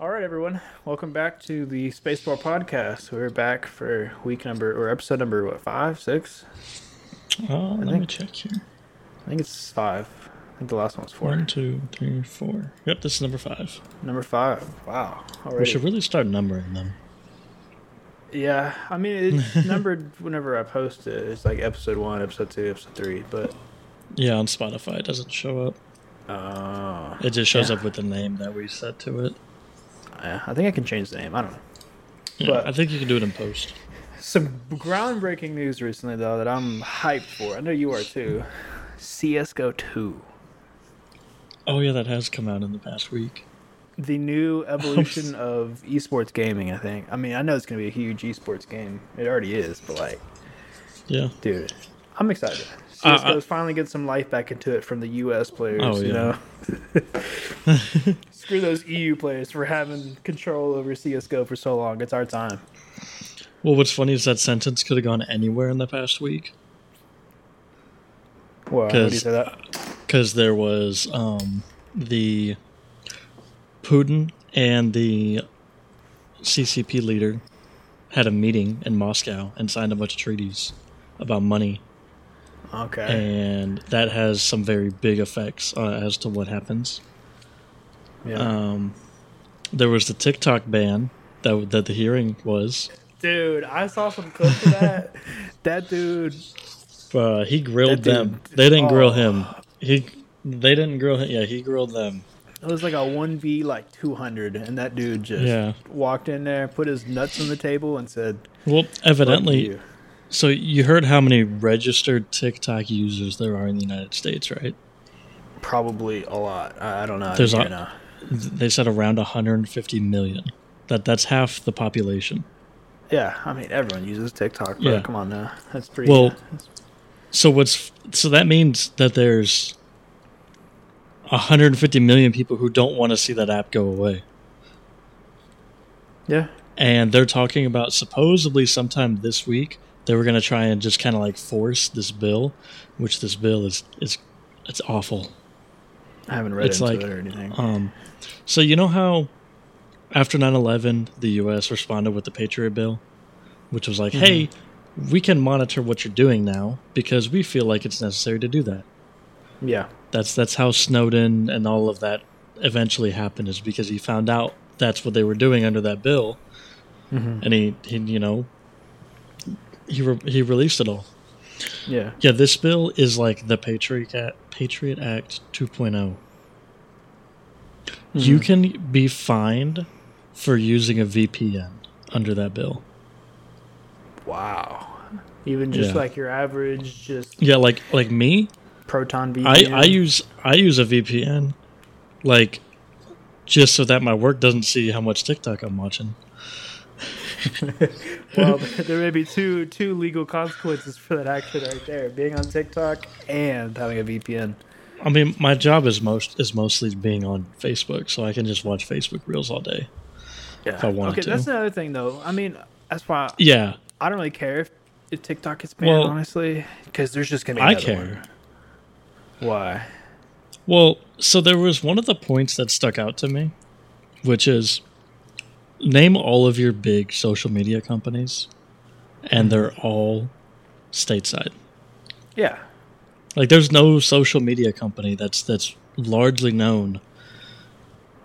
All right, everyone. Welcome back to the Spaceball Podcast. We're back for week number or episode number what five, six? Uh, let me check here. I think it's five. I think the last one was four. One, two, three, four. Yep, this is number five. Number five. Wow. We should really start numbering them. Yeah, I mean it's numbered whenever I post it. It's like episode one, episode two, episode three. But Yeah, on Spotify it doesn't show up. uh, It just shows Yeah. up with the name that we set to it. Yeah, I think I can change the name. I don't know. Yeah, But- I think you can do it in post. Some groundbreaking news recently, though, that I'm hyped for. I know you are too. CS:GO 2. Oh yeah, that has come out in the past week. the new evolution of esports gaming. I think. I mean, I know it's gonna be a huge esports game. It already is, but like, Yeah. dude, I'm excited. Uh, CS:GO's finally getting some life back into it from the U.S. players. Oh, You yeah. know, screw those EU players for having control over CS:GO for so long. It's our time. Well, what's funny is that sentence could have gone anywhere in the past week Well, how do you 'Cause- say that? because there was um, the Putin and the CCP leader had a meeting in Moscow and signed a bunch of treaties about money, Okay. and that has some very big effects uh, as to what happens. Yeah. Um, there was the TikTok ban that that the hearing was. dude, I saw some clips of that. that dude. Uh, he grilled them. They didn't grill oh. him. He they didn't grill him. Yeah, he grilled them. It was like a one v like two hundred, and that dude just Yeah. walked in there, put his nuts on the table, and said, Well, "Fuck evidently, you." So you heard how many registered TikTok users there are in the United States, right? probably a lot. I don't know. There's a- They said around 150 million. That that's half the population. Yeah, I mean everyone uses TikTok. But Yeah. come on now, that's pretty. Well- that's- So what's so that means that there's 150 million people who don't want to see that app go away. yeah, And they're talking about supposedly sometime this week they were going to try and just kind of like force this bill, which this bill is is it's awful. I haven't read It's into like, it or anything. Um, so you know how after 9/11 the U.S. responded with the Patriot Bill, which was like, "Hey, we can monitor what you're doing now because we feel like it's necessary to do that." yeah, That's that's how Snowden and all of that eventually happened is because he found out that's what they were doing under that bill, Mhm. and he, he you know he re- he released it all. yeah. Yeah, this bill is like the Patriot Act, Patriot Act 2.0. Mm-hmm. You can be fined for using a VPN under that bill. Wow. Even just Yeah. like your average, just Yeah, like like me, Proton I VPN. I use I use a VPN, like just so that my work doesn't see how much TikTok I'm watching. well, there may be two two legal consequences for that action right there: being on TikTok and having a VPN. I mean, my job is most is mostly being on Facebook, so I can just watch Facebook Reels all day. Yeah. If I wanted okay, to. that's another thing though. I mean, that's why Yeah, I don't really care if, if TikTok gets banned, Well, honestly, because there's just gonna be. I care. one. Why? Well, so there was one of the points that stuck out to me, which is name all of your big social media companies, and mm-hmm. they're all stateside. Yeah. Like, there's no social media company that's that's largely known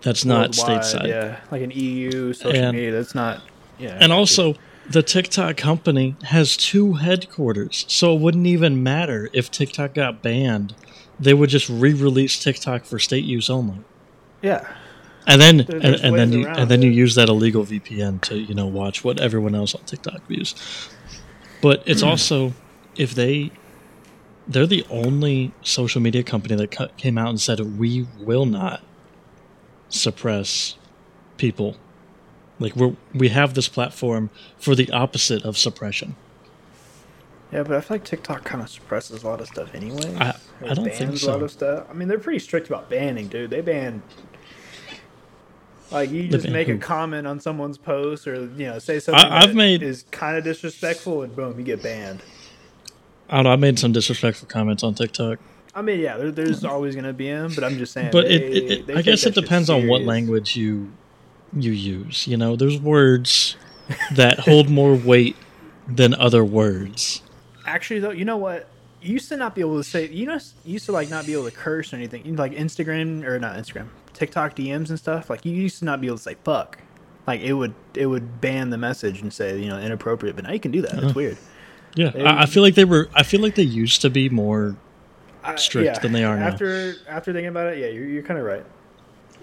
that's not Worldwide, stateside. Yeah, like an EU social And- media. That's not. Yeah. And also, the TikTok company has two headquarters, so it wouldn't even matter if TikTok got banned. They would just re-release TikTok for state use only. Yeah. And then and, and then you and then you use that illegal VPN to you know watch what everyone else on TikTok views. But it's Hmm. also if they they're the only social media company that came out and said we will not suppress people. Like we we have this platform for the opposite of suppression. Yeah, but I feel like TikTok kind of suppresses a lot of stuff anyway. I- I don't think so. A lot of stuff. I mean, they're pretty strict about banning, dude. They ban. Like you just make a comment on someone's post, or you know, say something I've that made- is kind of disrespectful, and boom, you get banned. I don't know. I made some disrespectful comments on TikTok, I mean, yeah, there, there's always gonna be them, but I'm just saying. but they- it, it they I guess it depends on what language you you use. You know, there's words that hold more weight than other words. Actually, though, you know what? You used to not be able to say. You know, you used to like not be able to curse or anything. You like Instagram or not Instagram, TikTok DMs and stuff. Like you used to not be able to say fuck. Like it would it would ban the message and say you know inappropriate. But now you can do that. It's weird. Yeah, They- I, I feel like they were. I feel like they used to be more I- Strict than they are now. After after thinking about it, yeah, you're, you're kind of right.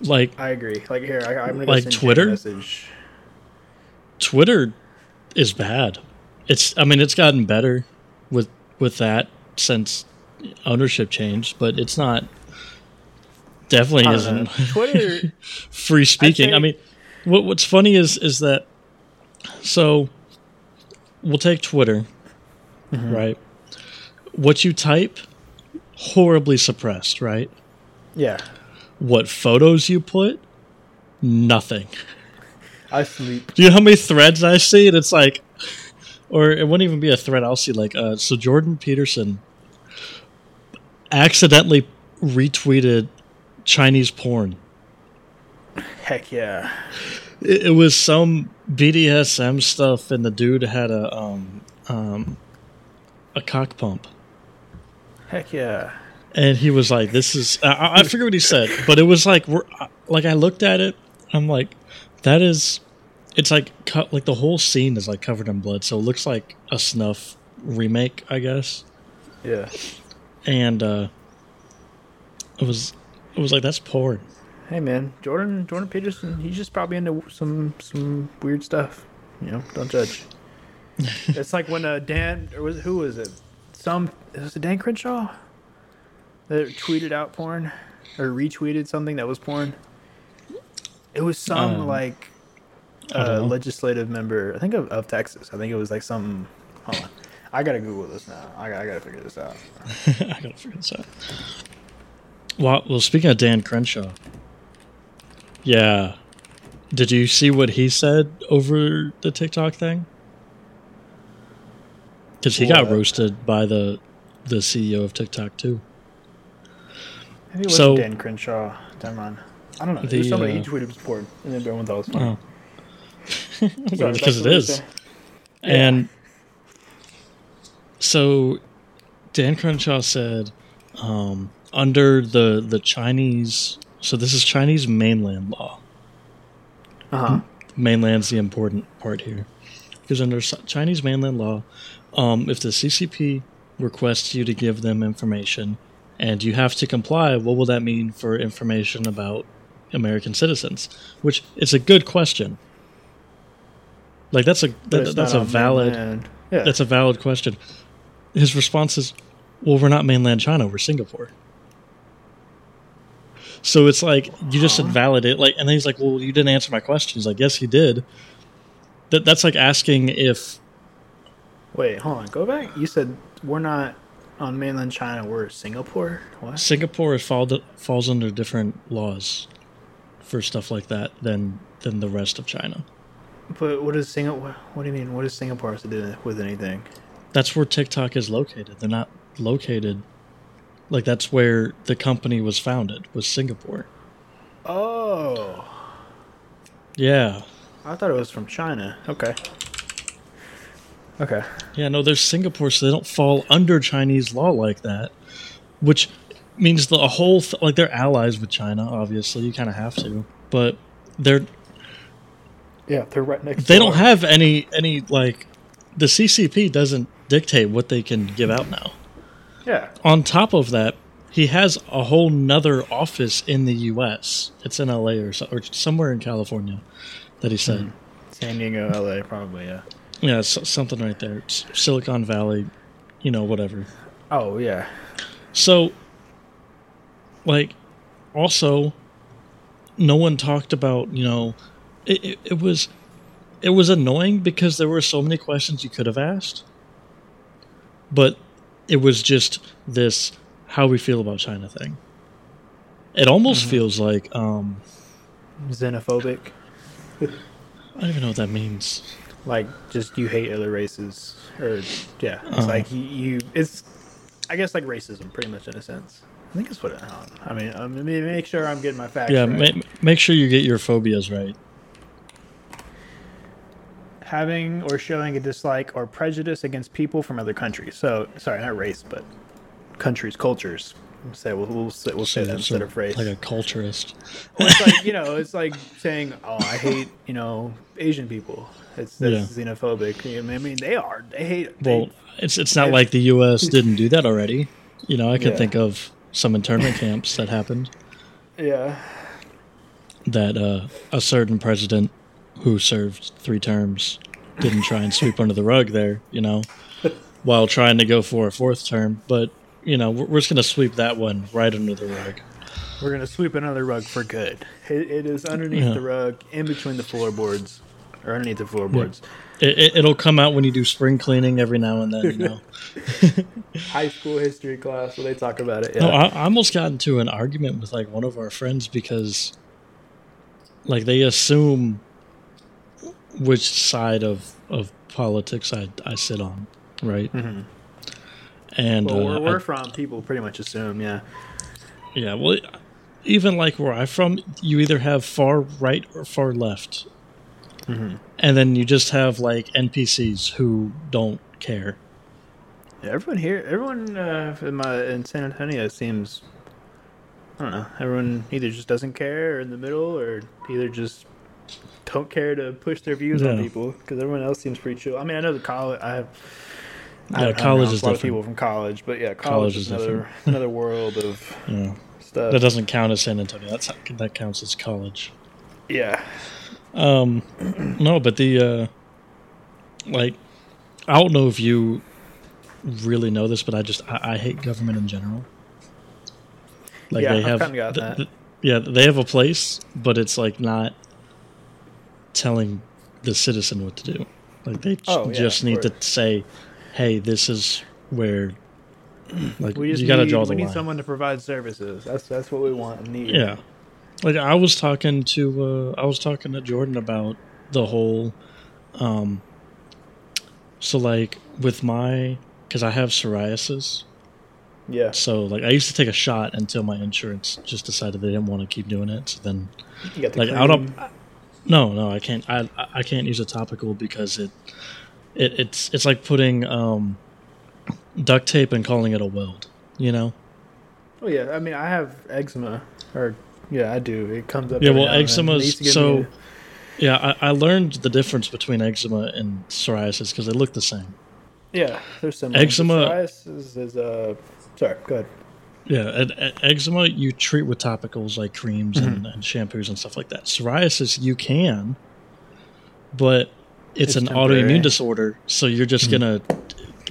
like I agree. Like here, I, I'm gonna Like send Jay a Twitter? message. Twitter is bad. It's. I mean, it's gotten better with with that since ownership changed, but it's not. Definitely I isn't know. Twitter. free speaking. say- I mean, what what's funny is is that so we'll take Twitter, Mm-hmm. right? What you type horribly suppressed, right? yeah, What photos you put, nothing. I sleep. Do you know how many threads I see? And it's like, or it wouldn't even be a threat. I'll see like, uh, so Jordan Peterson accidentally retweeted Chinese porn. Heck yeah. It, it was some BDSM stuff, and the dude had a um um a cock pump, Heck yeah. and he was like, "This is." I- I, forget what he said, but it was like, we're, like I looked at it, I'm like, that is. It's like cut like the whole scene is like covered in blood, so it looks like a snuff remake, I guess. Yeah. And uh it was it was like that's porn. Hey man, Jordan Jordan Peterson, he's just probably into some some weird stuff. You know, don't judge. it's like when uh, Dan or was who was it? Some was it Dan Crenshaw that tweeted out porn or retweeted something that was porn. It was some Um, like uh, know. legislative member, I think of, of Texas. I think it was like some. Hold on, I gotta Google this now. I, gotta- I gotta figure this out. I gotta figure this out. Well, well, speaking of Dan Crenshaw, yeah, did you see what he said over the TikTok thing? Because he got roasted by the the CEO of TikTok too. Maybe it So- Dan Crenshaw. Never mind. I don't know. The, There's somebody uh, he tweeted was porn, and then everyone thought it was funny. Oh, Sorry, because it is. it what you is. said. And so Dan Crenshaw said, um, under the the Chinese, so this is Chinese mainland law. Uh-huh. Mainland's the important part here, because under Chinese mainland law, um, if the CCP requests you to give them information, and you have to comply, what will that mean for information about American citizens? Which is a good question. Like that's a that, that's a valid. Yeah. that's a valid question. His response is, "Well, we're not mainland China. We're Singapore." So it's like you just invalidate like, and then he's like, "Well, you didn't answer my question." He's like, "Yes, he did." That that's like asking if Wait, hold on. Go back. You said we're not on mainland China. We're Singapore. What? Singapore is fall, falls under different laws for stuff like that than than the rest of China. But what is Singapore? What do you mean? What does Singapore have to do with anything? That's where TikTok is located. They're not located like that's where the company was founded was Singapore. Oh, Yeah. I thought it was from China. Okay. Okay. Yeah, no, they're Singapore, so they don't fall under Chinese law like that, which means the whole th- like they're allies with China. Obviously, you kind of have to, but they're Yeah, they're right next. they door. don't have any any like the CCP doesn't dictate what they can give out now. Yeah. On top of that, he has a whole nother office in the U.S. It's in L.A. or so, or somewhere in California that he said. Hmm. San Diego, LA, probably. Yeah. Yeah, s something right there. S- Silicon Valley, you know, whatever. Oh yeah. So, like, also, no one talked about you know, it, it, it was it was annoying because there were so many questions you could have asked, but it was just this how we feel about China thing. It almost feels like um, Xenophobic. I don't even know what that means. Like just you hate other races, or yeah, it's Uh-huh. like you, you. It's, I guess like racism, pretty much in a sense. I think it's what. It, I mean, I mean, make sure I'm getting my facts. Yeah, right. ma- make sure you get your phobias right. Having or showing a dislike or prejudice against people from other countries. So, sorry, not race, but countries, cultures. We'll say we'll, we'll say, we'll say that So- instead of race. Like a culturist. Well, it's like you know, it's like saying, "Oh, I hate you know Asian people." It's that's xenophobic. I mean, they are. They hate. They, Well, it's it's not I've- like the U.S. didn't do that already. You know, I can Yeah. think of some internment camps that happened yeah, that uh, a certain president who served three terms didn't try and sweep under the rug there. You know, while trying to go for a fourth term, but you know, we're, we're just gonna sweep that one right under the rug. we're gonna sweep another rug for good. It, it is underneath Yeah. the rug, in between the floorboards, or underneath the floorboards. It, it, it'll come out when you do spring cleaning every now and then. You know. High school history class, where they talk about it. Yeah. No, I, I almost got into an argument with like one of our friends because, like, they assume which side of of politics I I sit on, right? Mhm. And well, uh, where I- we're from, people pretty much assume, yeah. yeah, well, even like where I'm from, you either have far right or far left, Mm-hmm. and then you just have like NPCs who don't care. Yeah, everyone here, everyone uh, in my in San Antonio seems. I don't know. Everyone either just doesn't care, or in the middle, or either just don't care to push their views on people. Because everyone else seems pretty chill. I mean, I know the college. I have. Yeah, I college around is a lot of different. people from college, but yeah, college, College is another different. another world of know, stuff. that doesn't count as San Antonio. That's that counts as college. yeah, Um, no, but the uh, like, I don't know if you really know this, but I just I, I hate government in general. Like Yeah, they have, got th- that. th- yeah, they have a place, but it's like not telling the citizen what to do. Like they Oh, yeah, just of need to say, "Hey, this is where." Like we just you got to need, draw the we need line. someone to provide services. That's that's what we want and need. Yeah. Like I was talking to uh I was talking to Jordan about the whole um so like with my cuz I have psoriasis. yeah. So like I used to take a shot until my insurance just decided they didn't want to keep doing it. So then You got the like cream. out of No, no, I can't I I- can't use a topical because it it it's it's like putting um duct tape and calling it a weld, you know? Oh yeah, I mean I have eczema, or yeah, I do. It comes up. Yeah, well, eczema and then. eczema's- They used to give so- Yeah, I, I learned the difference between eczema and psoriasis because they look the same. yeah, there's some eczema- Psoriasis is uh, sorry, go ahead. Yeah, and, and eczema you treat with topicals like creams and, and shampoos and stuff like that. Psoriasis you can, but it's, It's an temporary. autoimmune disorder, so you're just gonna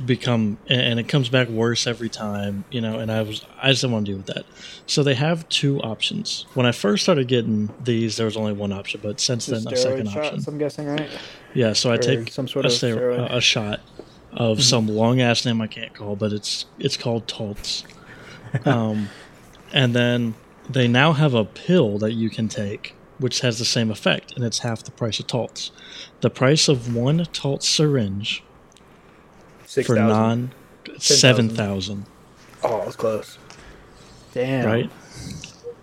become and, it comes back worse every time, you know. And I was I just didn't want to deal with that. So they have two options. When I first started getting these, there was only one option, but since then a second steroid option. shots, I'm guessing, right? Yeah, so I take some sort a, of steroid. Mm-hmm. a, a shot of some long ass name I can't call, but it's it's called Taltz. Um, and then they now have a pill that you can take, which has the same effect, and it's half the price of Taltz. The price of one Taltz syringe Six for thousand. non Oh, it's close. Damn. right?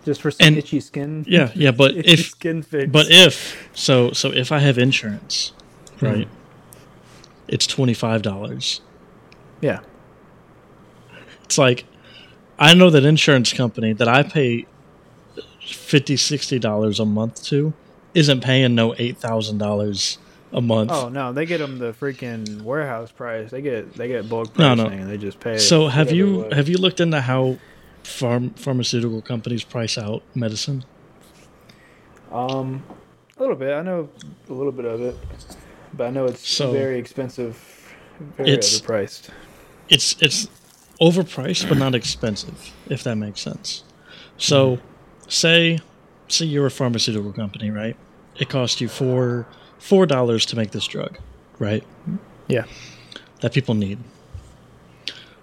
Just for some And- itchy skin. Yeah, yeah, but if skin fix. but if so so if I have insurance, Hmm. right? It's twenty five dollars. yeah, it's like I know that insurance company that I pay 50 60 dollars a month to isn't paying no eight thousand dollars a month. Oh no, they get them the freaking warehouse price. They get they get bulk pricing, no. and they just pay. so have you have you looked into how farm pharmaceutical companies price out medicine? Um, a little bit. I know a little bit of it, but I know it's So- very expensive, very It's- overpriced. It's it's overpriced but not expensive, if that makes sense. So say say you're a pharmaceutical company, right? It costs you four four dollars to make this drug, right? Yeah. that people need.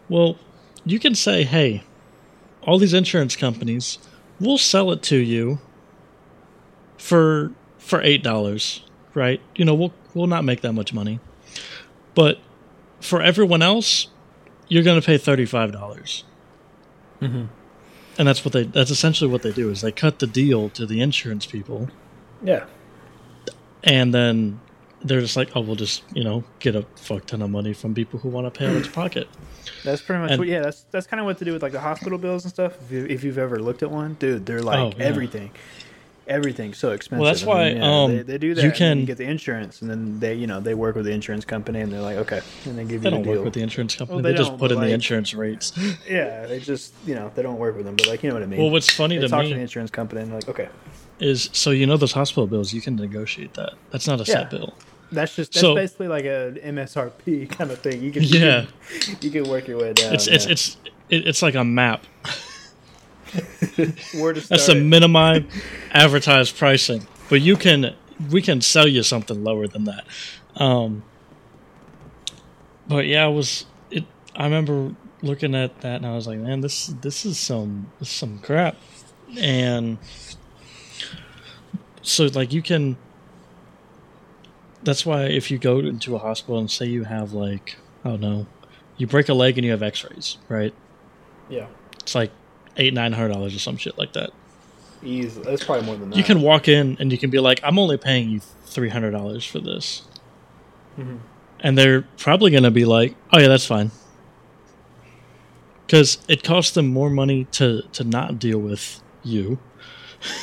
Well, you can say, hey, all these insurance companies, we'll sell it to you for for eight dollars, right? You know, we'll we'll not make that much money. But for everyone else, you're gonna pay thirty five dollars. Mhm. And that's what they that's essentially what they do is they cut the deal to the insurance people Yeah. and then they're just like, oh, we'll just you know get a fuck ton of money from people who want to pay out of pocket. That's pretty much And- what. Yeah, that's that's kind of what to do with like the hospital bills and stuff. If, you, if you've ever looked at one, dude, they're like Oh, yeah. everything, everything's so expensive. Well, that's And then, why, yeah, um, they, they do that. You can- you get the insurance, and then they you know they work with the insurance company, and they're like, okay, and they give They you don't the work with the insurance company. Well, they, they just put in the insurance rates. yeah, they just you know they don't work with them, but like you know what I mean. Well, what's funny they to talk me to the insurance company, and like, okay, is so you know those hospital bills you can negotiate that. That's not a set Yeah. bill. that's just that's So- basically like a MSRP kind of thing. You can Yeah. you can, you can work your way down. It's it's yeah. it's it, it's like a map. where to start. That's a minimized advertised pricing, but you can we can sell you something lower than that. Um, but yeah, I was it. I remember looking at that and I was like, man, this this is some this is some crap. And so like you can. That's why if you go into a hospital and say you have like I don't know, you break a leg and you have X-rays, right? yeah, It's like eight nine hundred dollars or some shit like that. easy. That's probably more than that. You can walk in and you can be like, I'm only paying you three hundred dollars for this, Mhm. and they're probably going to be like, Oh yeah, that's fine, because it costs them more money to to not deal with you,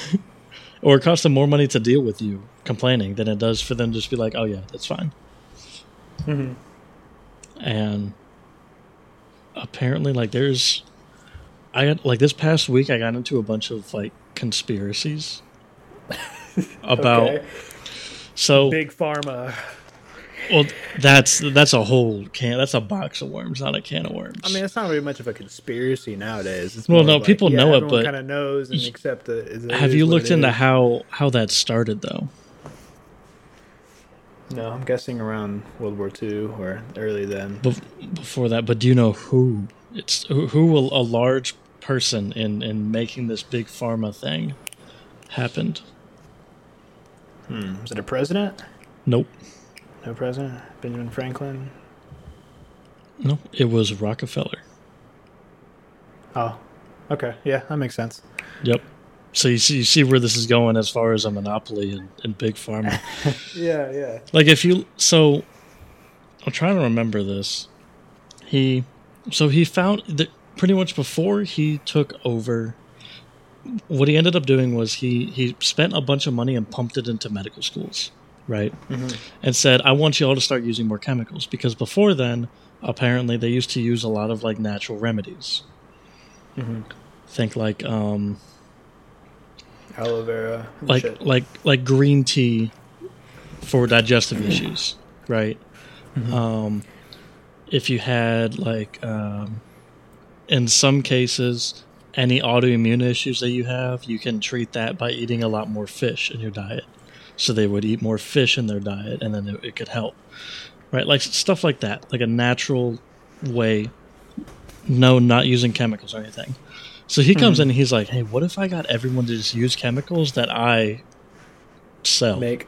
or it costs them more money to deal with you complaining than it does for them to just be like, Oh yeah, that's fine, Mhm. and apparently, like there's. I got like this past week. I got into a bunch of like conspiracies about Okay. so big pharma. Well, that's that's a whole can. That's a box of worms, not a can of worms. I mean, it's not really much of a conspiracy nowadays. It's Well, no, like, people yeah, know it, but kind of knows and accept it. is- it have you looked into is. how how that started though? No, I'm guessing around World War II or early then. Bef- before that, but do you know who it's who, who will a large person in in making this big pharma thing happened? Hmm. Was it a president? Nope, No president. Benjamin Franklin. no, it was Rockefeller. Oh, okay. Yeah, that makes sense. Yep. So you see, you see where this is going as far as a monopoly and, and big pharma. Yeah, yeah. like if you so i'm trying to remember this he so he found that pretty much before he took over what he ended up doing was he he spent a bunch of money and pumped it into medical schools right Mhm. and said i want you all to start using more chemicals because before then apparently they used to use a lot of like natural remedies Mhm. think like um Aloe vera. like shit. like like green tea for digestive issues, right? Um, if you had like um, in some cases any autoimmune issues that you have, you can treat that by eating a lot more fish in your diet. So they would eat more fish in their diet, and then it, it could help, right? Like stuff like that, like a natural way. No, not using chemicals or anything. So he comes hmm. in and he's like, "Hey, what if I got everyone to just use chemicals that I sell?" make.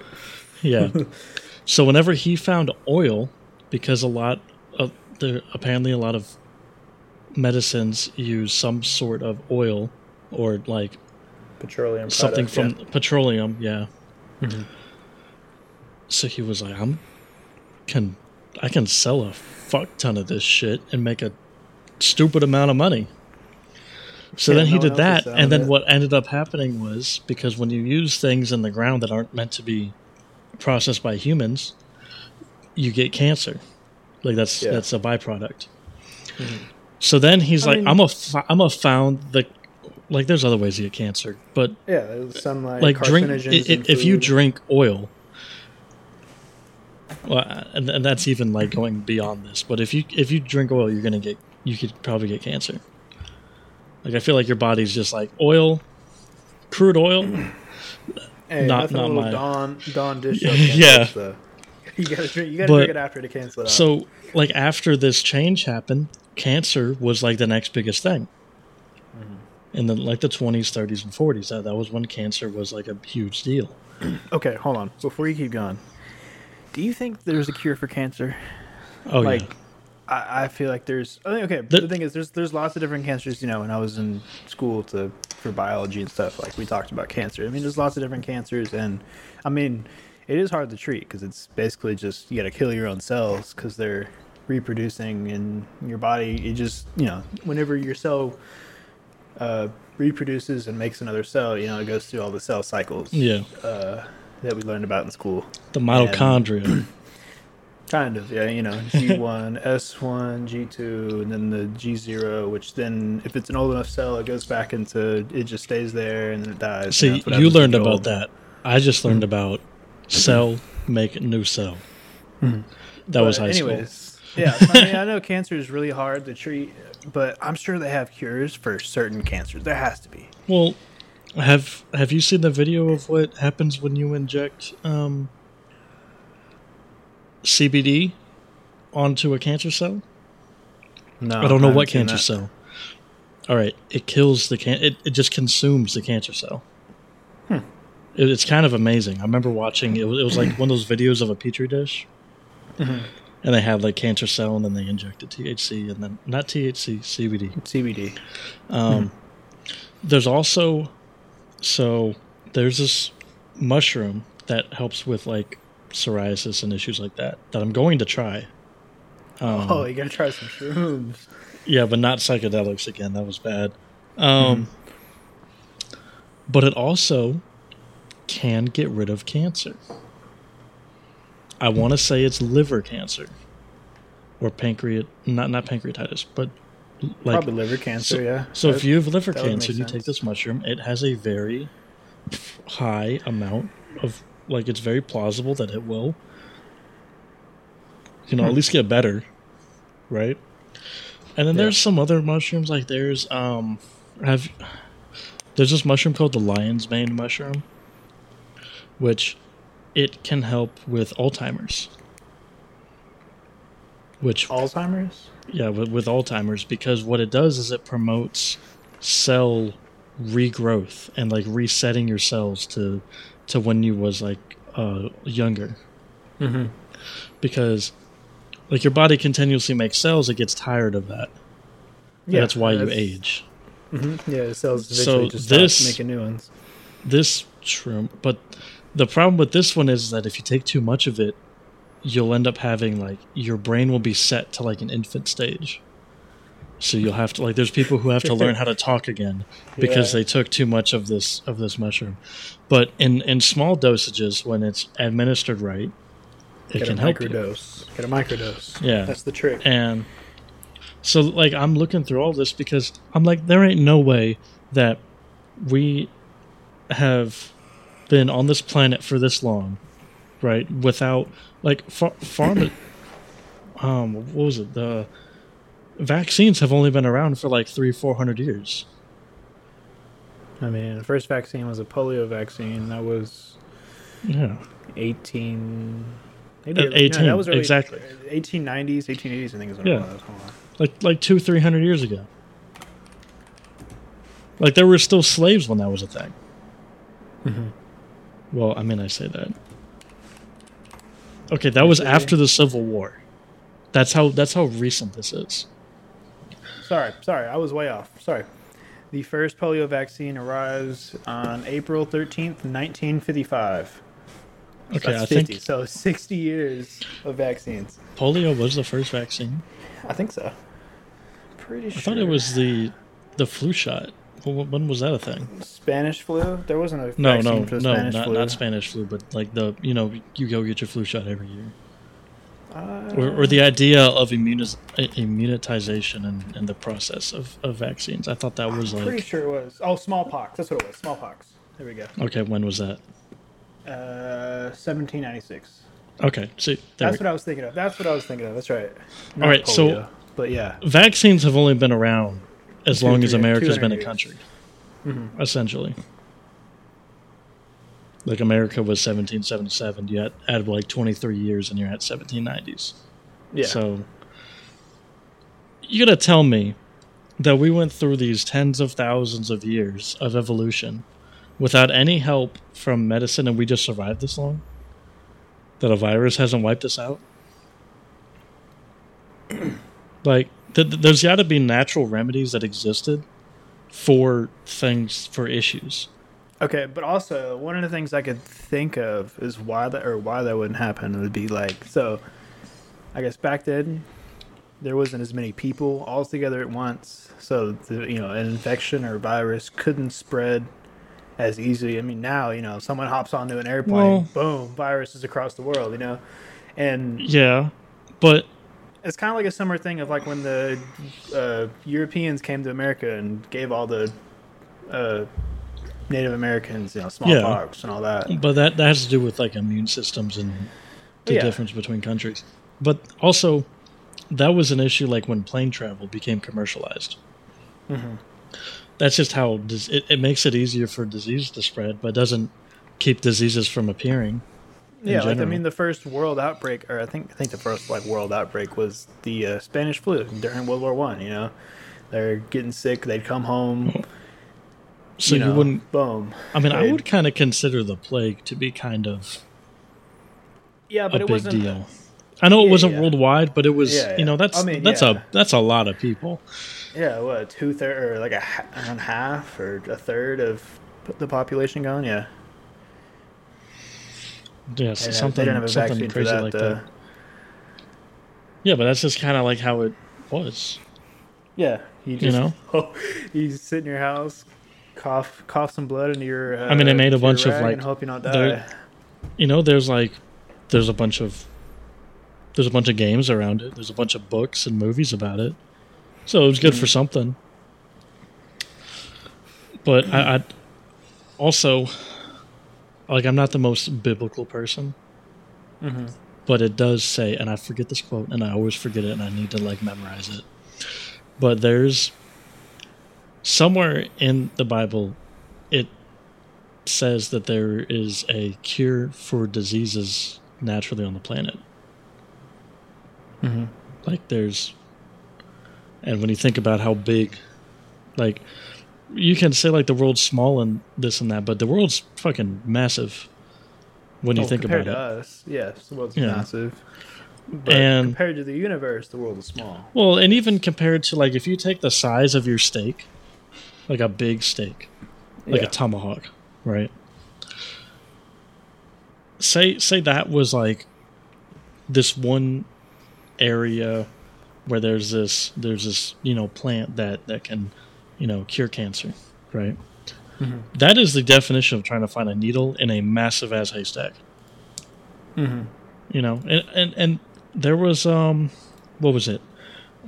Yeah. so whenever he found oil, because a lot of there apparently a lot of medicines use some sort of oil or like Petroleum something product, from petroleum, yeah. Mhm. So he was like, I'm can I can sell a fuck ton of this shit and make a stupid amount of money. So Yeah, then he no did that, and then it. what ended up happening was because when you use things in the ground that aren't meant to be processed by humans, you get cancer. Like that's Yeah. that's a byproduct. So then he's I like, mean- I'm a f- I'm a found the like. There's other ways to get cancer, but Yeah, there's some like, like drink i- carcinogens if you drink oil well and, and that's even like going beyond this but if you if you drink oil you're gonna get you could probably get cancer like i feel like your body's just like oil crude oil Hey, not not a little my- Dawn Dawn dish. Yeah. soap Yeah. touch, though. You gotta drink. You gotta But- drink it after to cancel it out. so like after this change happened cancer was like the next biggest thing Mm-hmm. in the like the 20s 30s and 40s that, that was when cancer was like a huge deal okay, hold on. Before you keep going, do you think there's a cure for cancer? oh like, yeah I, I feel like there's. I think okay. The- the thing is, there's there's lots of different cancers. You know, when I was in school to for biology and stuff, like we talked about cancer. I mean, there's lots of different cancers, and I mean, it is hard to treat because it's basically just you got to kill your own cells because they're reproducing in your body. It just you know whenever your cell uh, reproduces and makes another cell, you know it goes through all the cell cycles. Yeah. Uh, that we learned about in school. The mitochondria. Kind of, yeah. You know, G1, S1, G2, and then the G0, which then, if it's an old enough cell, it goes back into, it just stays there and then it dies. See, you learned about that. I just learned mm-hmm. about cell make new cell. Mm-hmm. That but was high anyways, school. Yeah, I mean, I know cancer is really hard to treat, but I'm sure they have cures for certain cancers. There has to be. Well, have have you seen the video of what happens when you inject um, CBD onto a cancer cell? No, I don't know I what cancer cell. All right, it kills the can. It, it just consumes the cancer cell. Hmm. It, it's kind of amazing. I remember watching. It was, it was like one of those videos of a petri dish, mm-hmm. And they have like cancer cell, and then they injected THC, and then not THC, CBD. CBD. Um, hmm. There's also so there's this mushroom that helps with like psoriasis and issues like that that I'm going to try. Um, oh, you gotta try some shrooms. Yeah, but not psychedelics again. That was bad. Um, mm. But it also can get rid of cancer. I want to say it's liver cancer or pancreat, not not pancreatitis, but like probably liver cancer. So, yeah. So that, if you have liver cancer, you take this mushroom. It has a very high amount of like it's very plausible that it will you know, hmm. at least get better, right? And then yeah. there's some other mushrooms like there's um have there's this mushroom called the lion's mane mushroom, which it can help with Alzheimer's. Which Alzheimer's? Yeah, with, with Alzheimer's because what it does is it promotes cell regrowth and like resetting your cells to to when you was like uh, younger. Mm-hmm. Because like your body continuously makes cells, it gets tired of that. Yeah, that's why that's, you age. Mm-hmm. Yeah, the cells so just this, making new ones. This shroom, but the problem with this one is that if you take too much of it, you'll end up having like your brain will be set to like an infant stage. So you'll have to like there's people who have to learn how to talk again because yeah. they took too much of this of this mushroom. But in in small dosages when it's administered right, it Get can a help microdose. You. Get a microdose. Yeah. That's the trick. And so like I'm looking through all this because I'm like there ain't no way that we have been on this planet for this long, right? Without like far, pharma um what was it? The vaccines have only been around for like three, four hundred years. I mean, the first vaccine was a polio vaccine. That was yeah, eighteen. Maybe eighteen. that was early, exactly. Eighteen nineties, eighteen eighties. I think is what yeah. it was. Like like two, three hundred years ago. Like there were still slaves when that was a thing. Mm-hmm. Well, I mean, I say that. Okay, that was after the Civil War. That's how that's how recent this is. Sorry, sorry, I was way off. Sorry. The first polio vaccine arrives on April 13th, 1955. So okay, I 50, think so. 60 years of vaccines. Polio was the first vaccine. I think so. Pretty sure. I thought it was the the flu shot. When was that a thing? Spanish flu. There wasn't a no, no, no, not, not Spanish flu, but like the you know you go get your flu shot every year. Uh, or, or, the idea of immuniz- immunization and, and the process of, of vaccines. I thought that was like. Pretty sure it was. Oh, smallpox. That's what it was. Smallpox. There we go. Okay, when was that? Uh, 1796. Okay, see, that's what I was thinking of. That's what I was thinking of. That's right. Not All right, polio, so but yeah, vaccines have only been around as two, long as America's been a country, mm-hmm. essentially. Like America was 1777. yet had, add like 23 years, and you're at 1790s. Yeah. So you gotta tell me that we went through these tens of thousands of years of evolution without any help from medicine, and we just survived this long. That a virus hasn't wiped us out. like, th- there's got to be natural remedies that existed for things for issues Okay, but also one of the things I could think of is why that or why that wouldn't happen would be like so. I guess back then there wasn't as many people all together at once, so the, you know an infection or virus couldn't spread as easily. I mean, now you know someone hops onto an airplane, boom, virus is across the world. You know, and Yeah, but it's kind of like a similar thing of like when the uh, Europeans came to America and gave all the uh, Native Americans, you know, smallpox and all that. but that that has to do with like immune systems and the Yeah. difference between countries. But also, that was an issue like when plane travel became commercialized. Mm-hmm. That's just how it, it makes it easier for disease to spread, but doesn't keep diseases from appearing. In Yeah, like I mean, the first world outbreak, or I think I think the first like world outbreak was the uh, Spanish flu during World War One. You know, they're getting sick, they'd come home. So you, know, wouldn't. boom. I mean, I they'd- would kind of consider the plague to be kind of Yeah, but a it big wasn't. deal. I know it Yeah, wasn't yeah. worldwide, but it was. Yeah, You know, that's I mean, that's yeah. a that's a lot of people. Yeah, what two third or like a ha- half or a third of the population gone? Yeah, Yes, They something they didn't have a something crazy that. like uh, that. Yeah, but that's just kind of like how it was. Yeah, you just know? oh, you sit in your house, cough cough some blood into your. Uh, I mean, they made a bunch of, like, hope you not die. You know, there's like there's a bunch of there's a bunch of games around it. There's a bunch of books and movies about it. So it was good for something. But I, I also like I'm not the most biblical person, hmm but it does say, and I forget this quote, and I always forget it, and I need to like memorize it. But there's somewhere in the Bible, it says that there is a cure for diseases naturally on the planet. hmm Like there's, and when you think about how big, like, you can say like the world's small and this and that, but the world's fucking massive. When you Oh, think compared about to it, us, yes, the world's Yeah. massive. But And- compared to the universe, the world is small. Well, and even compared to like if you take the size of your steak, like a big steak, like Yeah. a tomahawk, right? Say say that was like this one area where there's this there's this you know plant that that can you know cure cancer, right? Mhm. That is the definition of trying to find a needle in a massive ass haystack. Hmm you know and and, and there was um what was it?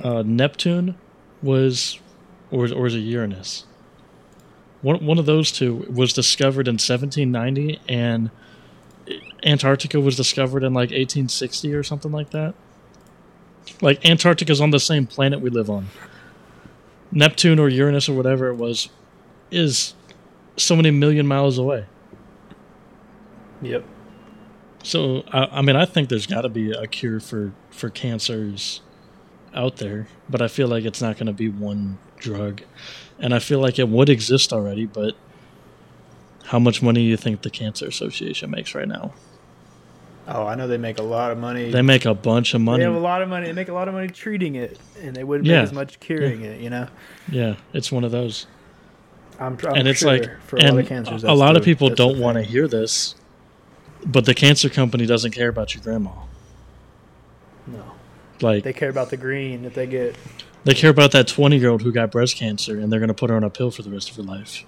Uh neptune was or, or was it uranus? One, one of those two was discovered in 1790 and antarctica was discovered in like 1860 or something like that. Like antarctica's on the same planet we live on neptune or uranus or whatever it was is so many million miles away Yep. So I, I mean, I think there's got to be a cure for for cancers out there, but I feel like it's not going to be one drug, and I feel like it would exist already. But how much money do you think the Cancer Association makes right now? Oh, I know they make a lot of money. They make a bunch of money. They have a lot of money. They make a lot of money treating it, and they wouldn't Yeah. make as much curing it. You know, yeah, it's one of those, I'm, I'm and it's sure like, for a lot of cancers, a lot the- of people don't want to hear this, but the cancer company doesn't care about your grandma. No, Like they care about the green that they get. They care about that 20 year old who got breast cancer and they're going to put her on a pill for the rest of her life.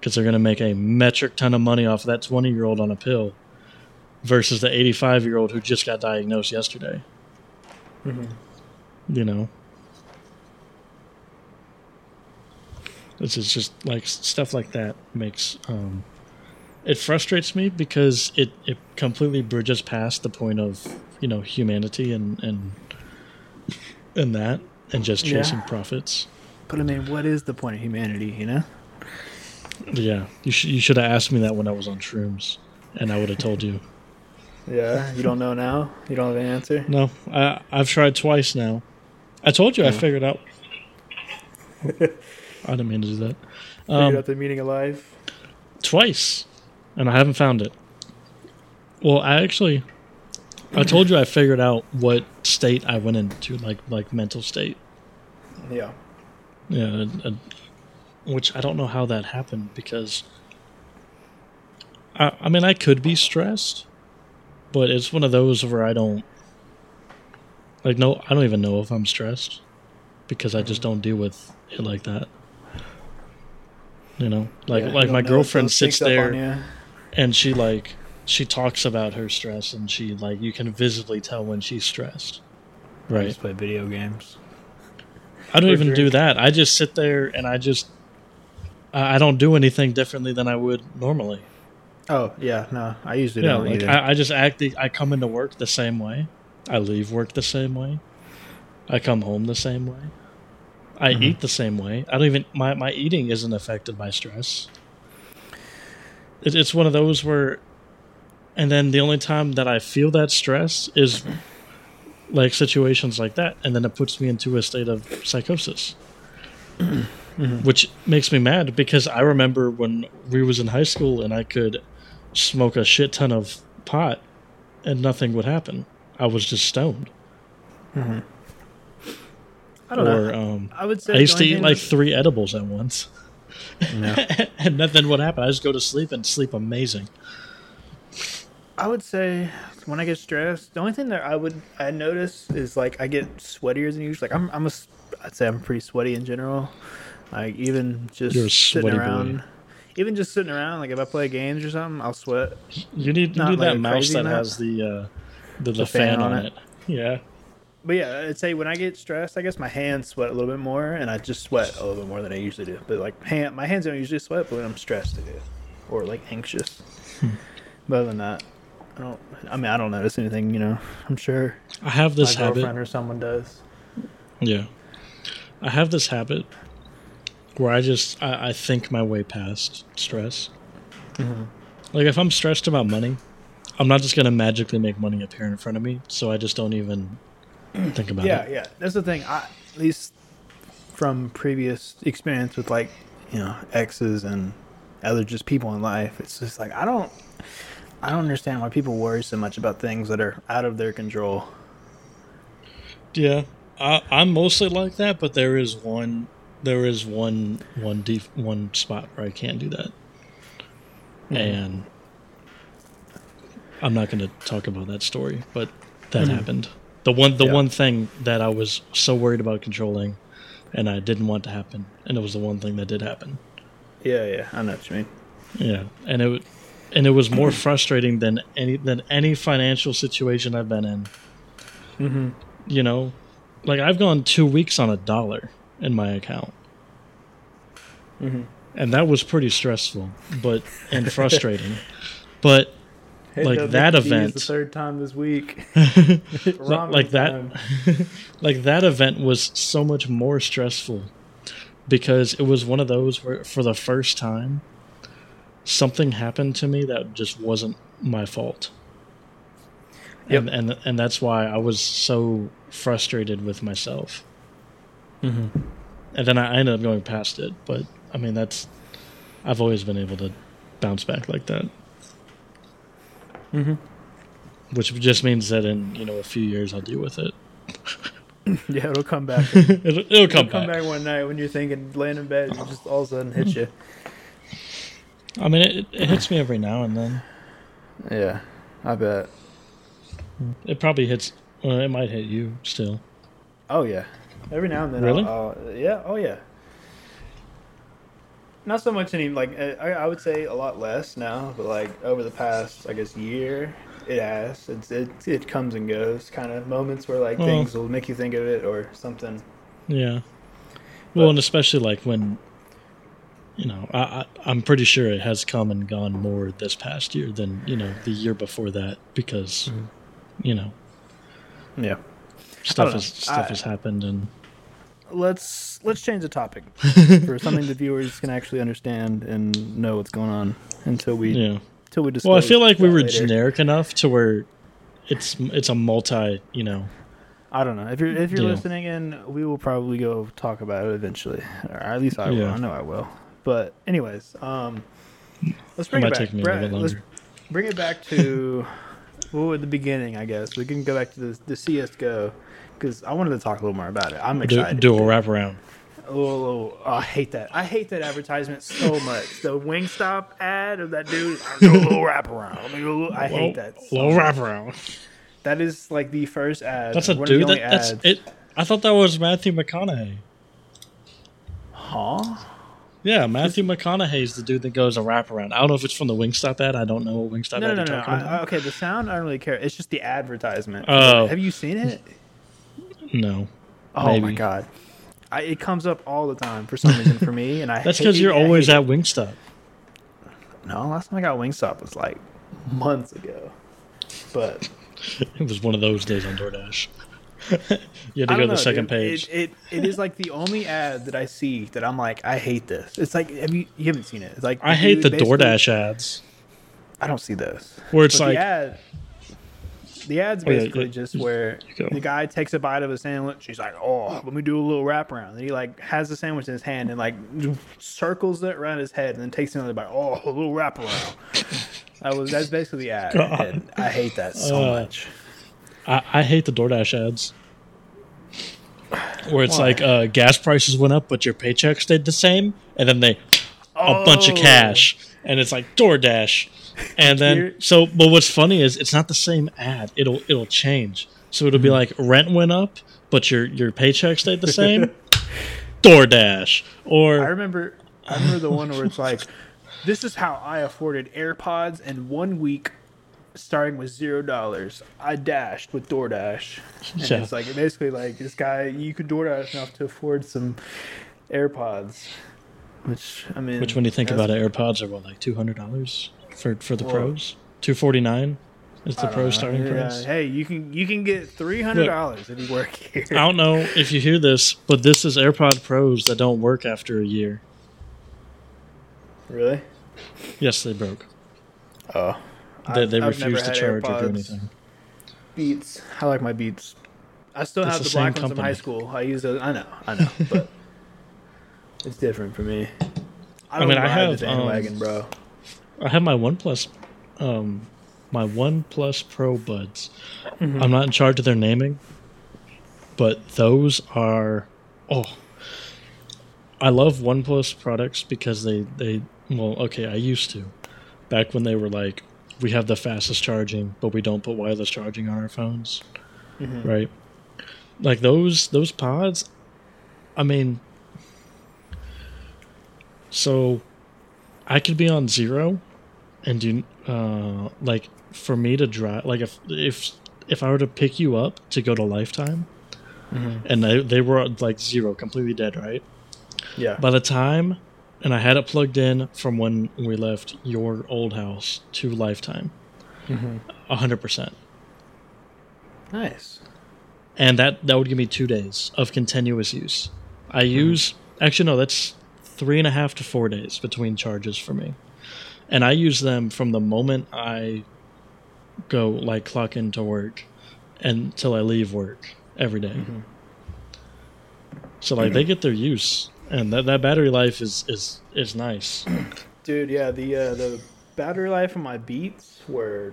Because they're going to make a metric ton of money off of that 20 year old on a pill versus the 85 year old who just got diagnosed yesterday. Mhm. You know? This is just like stuff like that makes. Um, it frustrates me because it, it completely bridges past the point of, you know, humanity and, and, and that and just Yeah. chasing profits. But I mean, what is the point of humanity? You know? Yeah, you should you should have asked me that when I was on shrooms, and I would have told you. Yeah. You don't know now. You don't have an answer. No, I I've tried twice now. I told you I figured out. I didn't mean to do that. Figured Um, out the meaning of life. twice, and I haven't found it. Well, I actually, I told you I figured out what state I went into, like like mental state. Yeah. Yeah, which I don't know how that happened because I, I mean, I could be stressed, but it's one of those where I don't like. No, I don't even know if I'm stressed because I just don't deal with it like that. You know, like Yeah, like my know, girlfriend sits sneaks up on there and she like she talks about her stress and she like you can visibly tell when she's stressed. I Right. just play video games. I don't Or even do that. I just sit there and I just I I don't do anything differently than I would normally. Oh yeah, no, I usually Yeah, don't like. I, I just act. The, I come into work the same way. I leave work the same way. I come home the same way. I Mhm. eat the same way. I don't even my my eating isn't affected by stress. It, it's one of those where, and then the only time that I feel that stress is like situations like that, and then it puts me into a state of psychosis, which makes me mad because I remember when we was in high school and I could smoke a shit ton of pot and nothing would happen. I was just stoned. I don't or know. um, I would say I used to eat like that- three edibles at once, No. and nothing would happen. I just go to sleep and sleep amazing. I would say when I get stressed, the only thing that I would I notice is like I get sweatier than usual. Like I'm I'm a s- I'd say I'm pretty sweaty in general. Like even just You're sitting sweaty boy. Even just sitting around. Like if I play games or something, I'll sweat. You need, you need like that mouse that amount. has the uh, the, the, The fan, fan on it. it. Yeah, But yeah, I'd say when I get stressed, I guess my hands sweat a little bit more, and I just sweat a little bit more than I usually do. But like hand, my hands don't usually sweat, but when I'm stressed, I do, or like anxious. Hmm. but other than that, I don't. I mean, I don't notice anything. You know, I'm sure I have this my habit. girlfriend or someone does. Yeah, I have this habit where I just I, I think my way past stress. Mm-hmm. Like if I'm stressed about money, I'm not just gonna magically make money appear in front of me. So I just don't even think about Yeah, it. yeah. Yeah. That's the thing. I, at least from previous experience with like you know exes and other just people in life, it's just like I don't. I don't understand why people worry so much about things that are out of their control. Yeah, I, I'm mostly like that, but there is one, there is one, one deep, one spot where I can't do that, and I'm not going to talk about that story, but that happened. The one, the Yeah. one thing that I was so worried about controlling, and I didn't want to happen, and it was the one thing that did happen. Yeah, yeah. I know what you mean. Yeah, and it, and it was more frustrating than any than any financial situation I've been in. Mm-hmm. you know like i've gone two weeks on a dollar in my account Mm-hmm. and that was pretty stressful but and frustrating but Like that event- the third time this week. like, that like that event was so much more stressful because it was one of those where for the first time something happened to me that just wasn't my fault Yep. and, and and that's why i was so frustrated with myself Mm-hmm. and then I ended up going past it. But I mean, that's I've always been able to bounce back like that, Mm-hmm. which just means that in you know a few years I'll deal with it. Yeah, it'll come back. it'll, it'll come, It'll come back. back one night when you're thinking, laying in bed, it just all of a sudden hits you. I mean, it, it hits me every now and then. Yeah, I bet. It probably hits. Well, it might hit you still. Oh yeah, every now and then. Really? I'll, I'll- yeah. Oh yeah. Not so much any like I, I would say a lot less now, but like over the past I guess year, it has. It's it it comes and goes, kind of moments where like Well- things will make you think of it or something. Yeah. Well, and especially like when, you know, I, I I'm pretty sure it has come and gone more this past year than you know the year before that because, Mhm. you know, Yeah. stuff has stuff I- has happened and Let's let's change the topic for something the viewers can actually understand and know what's going on until we yeah. until we. Well, I feel like we were later. generic enough to where it's it's a multi, you know. I don't know if you're if you're listening in, we will probably go talk about it eventually, or at least I will. Yeah. I know I will. But anyways, um, let's It bring might it back. take me a Brad, let's bring it back to well, at the beginning, I guess we can go back to the the CS:GO because I wanted to talk a little more about it. I'm Do, excited. do a wraparound. Oh, oh, I hate that. I hate that advertisement so much. The Wingstop ad of that dude. I do a little wraparound. Do a little- I hate that. so Little wraparound. That is like the first ad. That's a one of the dude. That, that's ads. it. I thought that was Matthew McConaughey. Huh? Yeah, Matthew McConaughey's the dude that goes a wraparound. I don't know if it's from the Wingstop ad. I don't know what Wingstop No, ad no, you're no. no. talking I, about. I- okay, the sound I don't really care. It's just the advertisement. Oh. Have you seen it? No. Oh my god. I, it comes up all the time for some reason for me, and I. That's because you're I hate always at Wingstop. No, last time I got Wingstop was like months ago. But It was one of those days on DoorDash. you had to go don't to know, the second dude. page. It, it it is like the only ad that I see that I'm like, I hate this. It's like have you you haven't seen it? It's like I hate the DoorDash ads I don't see this. where it's But like the ad, the ad's Oh, yeah, basically yeah, just where the guy takes a bite of a sandwich. He's like, "Oh, let me do a little wraparound." And he like has the sandwich in his hand and like circles it around his head, and then takes another bite. Oh, a little wraparound. that was that's basically the ad. And I hate that so Uh, much. I, I hate the DoorDash ads. Where it's Why? like uh, gas prices went up, but your paycheck stayed the same, and then they a bunch of Oh. cash, and it's like DoorDash, and then so. But what's funny is it's not the same ad. It'll it'll change. So it'll be mm-hmm. like rent went up, but your your paycheck stayed the same. DoorDash or I remember I remember the one where it's like, "This is how I afforded AirPods in one week." Starting with zero dollars, I dashed with DoorDash. And Yeah. it's like basically like this guy, you could DoorDash enough to afford some AirPods. Which I mean, which when you think that's- about it, AirPods are what like two hundred dollars for for the Well, pros. Two forty nine It's the pro know. starting Yeah, price. Hey, you can you can get three hundred dollars if you work here. I don't know if you hear this, but this is AirPod Pros that don't work after a year. Really? Yes, they broke. Oh, They, they I've refuse to charge or do anything. Beats. I like my Beats. I still It's have the the, black ones from high school. I use those. I know, I know, but it's different for me. I I don't mean, I have, um, bro. I have my OnePlus, um, my OnePlus Pro buds. Mm-hmm. I'm not in charge of their naming, but those are oh. I love OnePlus products because they they well okay I used to, back when they were like we have the fastest charging but we don't put wireless charging on our phones, Mm-hmm. right? Like those those pods, I mean. So, I could be on zero, and do uh like for me to drive like if if if I were to pick you up to go to Lifetime, Mm-hmm. and they they were like zero, completely dead, right? Yeah. By the time, and I had it plugged in from when we left your old house to Lifetime, Mm-hmm. a hundred percent, Nice. and that that would give me two days of continuous use. I use actually no, that's three and a half to four days between charges for me, and I use them from the moment I go like clock into work until I leave work every day. So like they get their use, and that, that battery life is is is nice. Dude, yeah, the uh, the battery life on my Beats were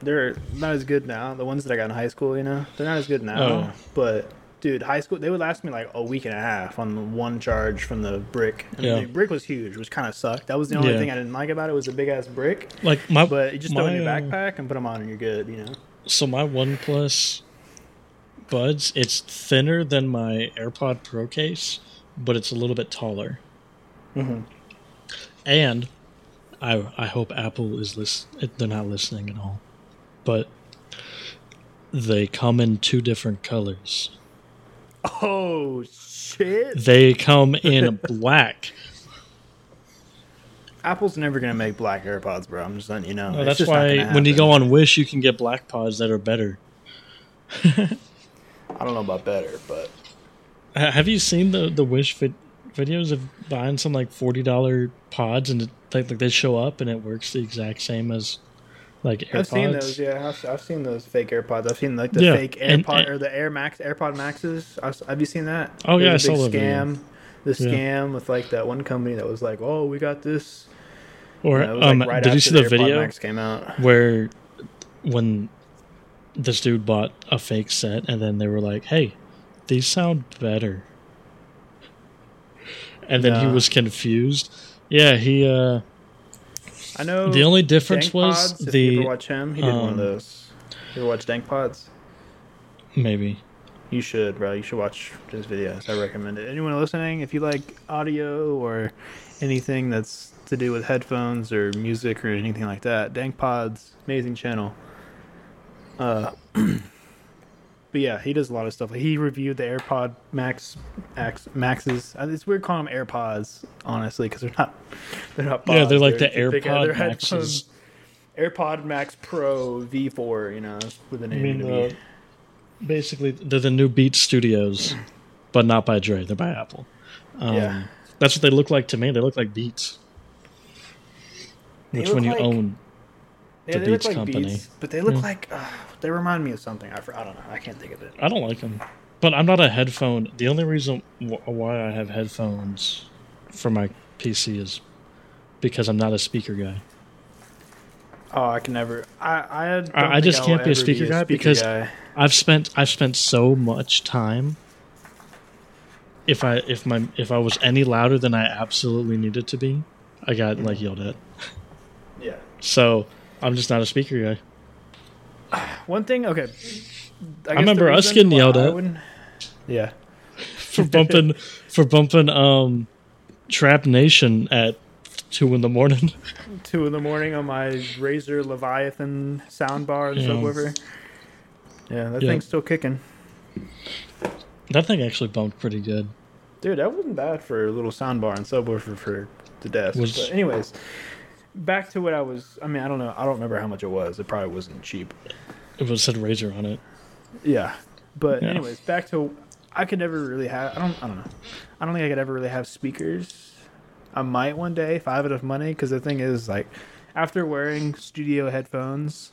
they're not as good now. The ones that I got in high school, you know, they're not as good now. Oh. But dude, high school they would last me like a week and a half on one charge from the brick. And Yeah. the brick was huge, which kind of sucked. That was the only Yeah. thing I didn't like about it was the big ass brick. Like my But you just throw it in your uh, backpack and put them on, and you're good. You know. So my OnePlus buds, it's thinner than my AirPod Pro case, but it's a little bit taller. Mm-hmm. And I I hope Apple is list they're not listening at all. But they come in two different colors. Oh shit! They come in black. Apple's never gonna make black AirPods, bro. I'm just letting you know. It's that's why when you go on Wish, you can get black pods that are better. I don't know about better, but Have you seen the the Wish vid- videos of buying some like forty dollar pods and it, like like they show up and it works the exact same as like AirPods? I've seen those. Yeah, I've, I've seen those fake AirPods. I've seen like the Yeah, fake and- AirPod and- or the Air Max AirPod Maxes. I've, have you seen that? Oh, yeah, There's a I saw the scam. The Yeah. scam with like that one company that was like, "Oh, we got this." Or And it was, um, like, right did you see the AirPod video Max came out? where when this dude bought a fake set and then they were like, "Hey, these sound better." and then he was confused. Yeah, he. uh I know. The only difference Dank was Pods, if the you ever watch him, he did one of um, those. You ever watch Dank Pods? maybe. You should, bro. You should watch his videos. I recommend it. Anyone listening, if you like audio or anything that's to do with headphones or music or anything like that, Dank Pods, amazing channel. Uh, but yeah, he does a lot of stuff. He reviewed the AirPod Max, Max Maxes. Uh, It's weird calling them AirPods, honestly, because they're not. They're not. Yeah, they're like the they're- AirPod they're Maxes. AirPod Max Pro V4. You know, that's what the I name. mean, to uh, basically, they're the new Beats Studios, but not by Dre. They're by Apple. Um, Yeah. That's what they look like to me. They look like Beats. They Which look when you like- own Yeah, the Beats like company. Beats, but they look Yeah. like uh, they remind me of something. I, I don't know. I can't think of it. I don't like them, but I'm not a headphone. The only reason wh- why I have headphones for my PC is because I'm not a speaker guy. Oh, I can never. I I, I- I just can't be a ever speaker guy because- guy. I've spent I've spent so much time. If I if my if I was any louder than I absolutely needed to be, I got like yelled at. yeah. So I'm just not a speaker guy. One thing. Okay. I, guess remember us getting yelled at. Yeah. for bumping for bumping um Trap Nation at two in the morning. Two in the morning on my Razer Leviathan soundbar and Yeah. subwoofer. Yeah, that Yeah. thing's still kicking. That thing actually bumped pretty good. Dude, that wasn't bad for a little soundbar and subwoofer for the desk. Was- but anyways, back to what I was. I mean, I don't know. I don't remember how much it was. It probably wasn't cheap. It was said Razer on it. Yeah, but Yeah. anyways, back to I could never really have. I don't. I don't know. I don't think I could ever really have speakers. I might one day if I have enough money. Because the thing is, like, after wearing studio headphones,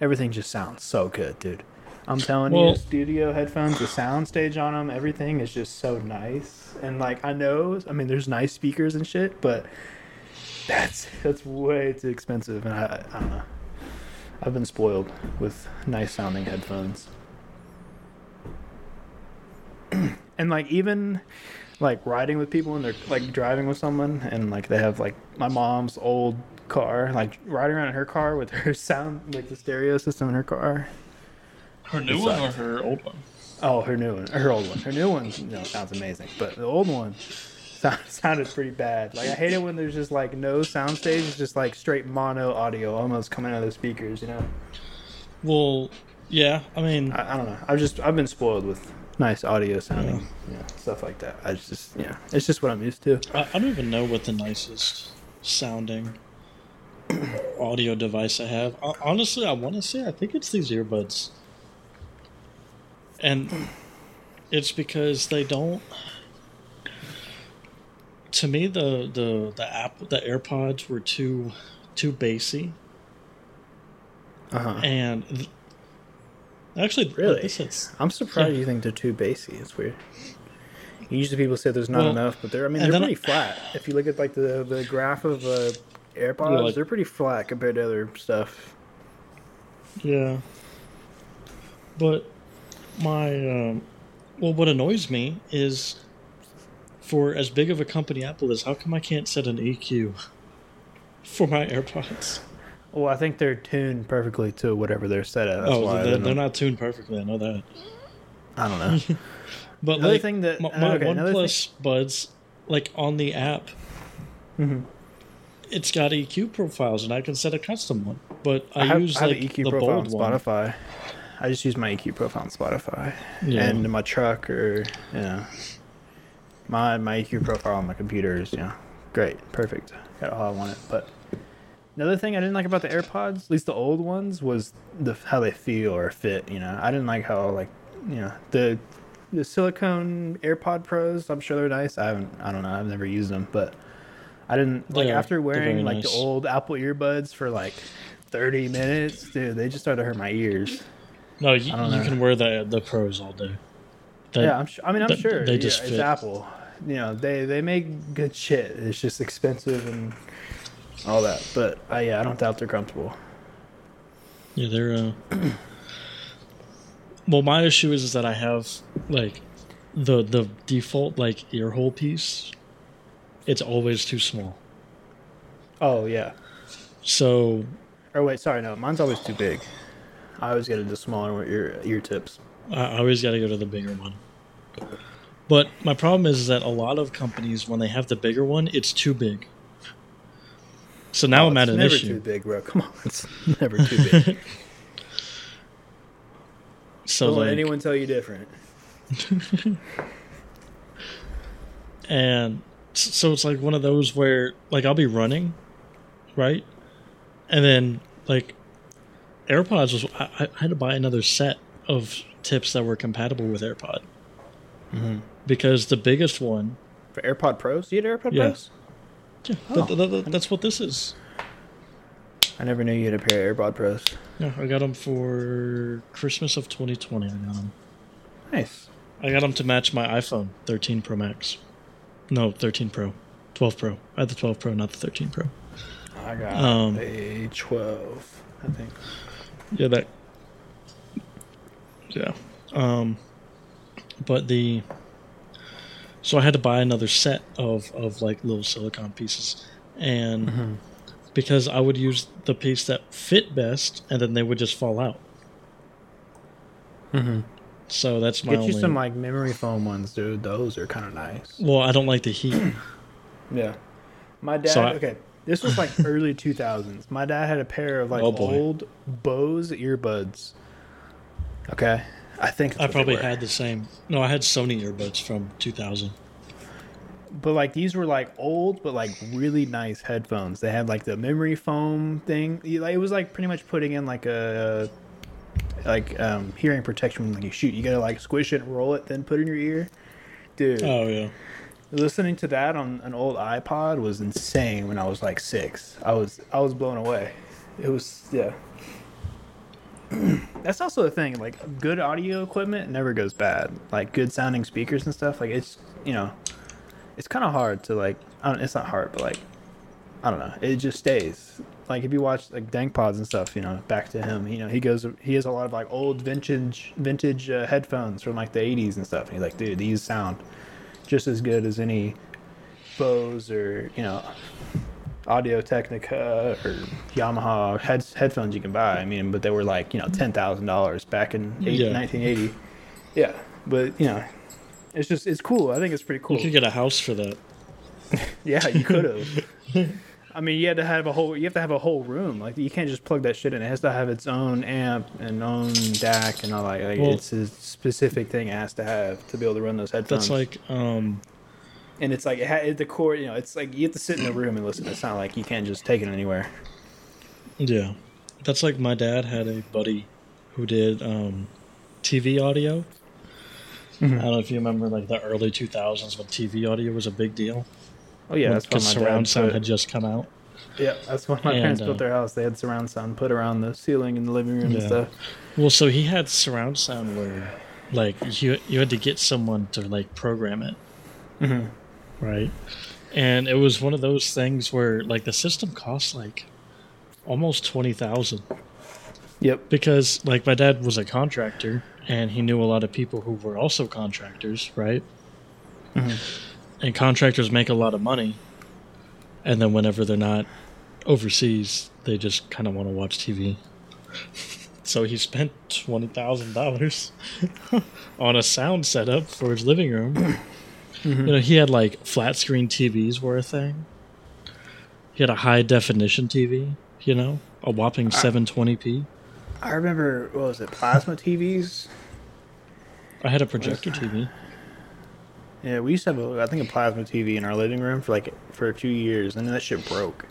everything just sounds so good, dude. I'm telling Well- you, studio headphones, the sound stage on them, everything is just so nice. And like, I know, I mean, there's nice speakers and shit, but that's that's way too expensive, and I, I don't know. I've been spoiled with nice sounding headphones. and like even like riding with people and they're like driving with someone and like they have like my mom's old car, like riding around in her car with her sound like the stereo system in her car. Her new one or her old one? Oh, her new one, her old one. Her new one, you know, sounds amazing, but the old one sound, sounded pretty bad. Like I hate it when there's just like no sound stage, it's just like straight mono audio almost coming out of the speakers. You know, Well, yeah. I mean, I, I don't know. I've just I've been spoiled with nice audio sounding, yeah, stuff like that. I just yeah, it's just what I'm used to. I, I don't even know what the nicest sounding audio device I have. Ho- Honestly, I want to say I think it's these earbuds, and it's because they don't. To me, the the the app the AirPods were too too bassy, Uh huh. and th- actually, Really? is- I'm surprised Yeah. you think they're too bassy. It's weird. Usually people say there's not Well, enough, but they're I mean they're pretty flat. If you look at like the the graph of uh, AirPods, Yeah, like- they're pretty flat compared to other stuff. Yeah. But my um well what annoys me is for as big of a company Apple is, how come I can't set an EQ for my AirPods? Well, I think they're tuned perfectly to whatever they're set at. That's oh, why they're, they they're don't- tuned perfectly. I know that. I don't know. But Another like thing that- my, my okay, OnePlus buds, like on the app, Mhm. it's got EQ profiles, and I can set a custom one. But I, I have, use I have like an EQ the profile on bold one. Spotify. I just use my EQ profile on Spotify, Yeah. and my truck or you know, my my EQ profile on my computer is you know great, perfect, got all I wanted. But another thing I didn't like about the AirPods, at least the old ones, was the how they feel or fit. You know, I didn't like how like you know the the silicone AirPod Pros. I'm sure they're nice. I haven't. I don't know. I've never used them, but I didn't like They're- after wearing like nice. the old Apple earbuds for like 30 minutes, dude. They just started to hurt my ears. No, you, you can wear the the pros all day. That- yeah, I'm. Sure, I mean, I'm sure they yeah, just it's fit. Apple. You know, they they make good shit. It's just expensive and all that. But I yeah, I don't doubt they're comfortable. Yeah, they're. Uh... well, my issue is, is that I have like the the default like ear hole piece it's always too small. Oh yeah. So Or wait, sorry, no, mine's always too big. I always get the smaller ear ear tips. I I always got to go to the bigger one. But my problem is that a lot of companies, when they have the bigger one, it's too big. So now Oh, I'm at it's an never issue. too big, bro. Come on, it's never too big. So Don't let anyone tell you different. and so it's like one of those where like I'll be running, right, and then like AirPods was I, I had to buy another set of tips that were compatible with AirPod Mm-hmm. because the biggest one, For AirPod Pros, you had AirPod Yeah. Pros? yeah, Oh. th- th- th- that's what this is. I never knew you had a pair of AirPod Pros. Yeah, I got them for Christmas of 2020. I got them. Nice. I got them to match my iPhone 13 Pro Max. No, 13 Pro, 12 Pro. I had the 12 Pro, not the 13 Pro. I got Um, a 12, I think. Yeah, that. Yeah. Um, but the. So I had to buy another set of of like little silicone pieces, and Mm-hmm. because I would use the piece that fit best, and then they would just fall out. Mm-hmm. So that's my Get only. you some like memory foam ones, dude. Those are kind of nice. well, I don't like the heat. Yeah. My dad. So I- okay, this was like early 2000s. My dad had a pair of like Oh, old Bose earbuds. Okay, I think I probably had the same. No, I had Sony earbuds from 2000. but like these were like old but like really nice headphones. They had like the memory foam thing. It was like pretty much putting in like a like um hearing protection when you shoot. You gotta like squish it and roll it, then put it in your ear. Dude, Oh yeah. listening to that on an old iPod was insane when I was like six. I was I was blown away. It was yeah. That's also the thing. Like good audio equipment never goes bad. Like good sounding speakers and stuff. Like it's you know, it's kind of hard to like. I don't, it's not hard, but like I don't know. It just stays. Like if you watch like Dank Pods and stuff, you know, back to him. You know, he goes. He has a lot of like old vintage vintage uh, headphones from like the '80s and stuff. And he's like, dude, these sound just as good as any Bose or you know Audio Technica or Yamaha heads headphones you can buy. I mean, but they were like you know ten thousand dollars back in eight, Yeah. 1980. Yeah, but you know, it's just it's cool. I think it's pretty cool. You could get a house for that. Yeah, you could have. I mean, you had to have a whole. You have to have a whole room. Like you can't just plug that shit in. It has to have its own amp and own DAC and all that. Like Well- it's a specific thing it has to have to be able to run those headphones. That's like um and it's like it ha- the core. You know, it's like you have to sit in a room and listen. It's not like you can't just take it anywhere. Yeah. That's like my dad had a buddy who did um, TV audio. Mm-hmm. I don't know if you remember like the early 2000s when TV audio was a big deal. Oh yeah, that's Because when surround dad sound had just come out. Yeah, that's when my And, parents uh, built their house. They had surround sound put around the ceiling in the living room and stuff. Well, so he had surround sound where like you you had to get someone to like program it. Mhm. Right. And it was one of those things where like the system cost like almost 20,000 Yep. because like my dad was a contractor and he knew a lot of people who were also contractors, right? Mm-hmm. And contractors make a lot of money, and then whenever they're not overseas, they just kind of want to watch TV. so he spent twenty thousand dollars on a sound setup for his living room. Mm-hmm. You know, he had like flat screen TVs were a thing. He had a high definition TV. You know, a whopping seven twenty p. I remember what was it, plasma TVs? I had a projector TV. Yeah, we used to have a, I think a plasma TV in our living room for like for a few years, and then that shit broke.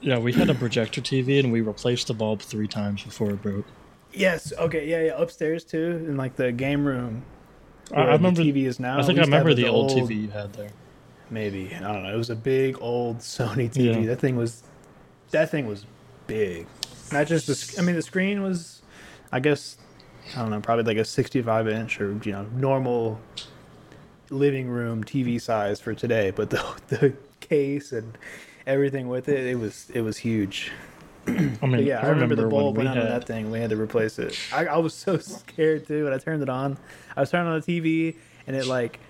Yeah, we had a projector TV and we replaced the bulb three times before it broke. Yes. Okay. Yeah. Yeah. Upstairs too, in like the game room. I, I remember. the TV is now. I think I used to have remember the, the old, old- TV you had there. Maybe I don't know. It was a big old Sony TV. Yeah. That thing was, that thing was big. Not just the. I mean, the screen was, I guess, I don't know, probably like a 65 inch or you know normal living room TV size for today. But the the case and everything with it, it was it was huge. I mean, yeah, I, remember, the when bulb we went out on had- that thing. We had to replace it. I, I was so scared too when I turned it on. I was turning on the TV and it like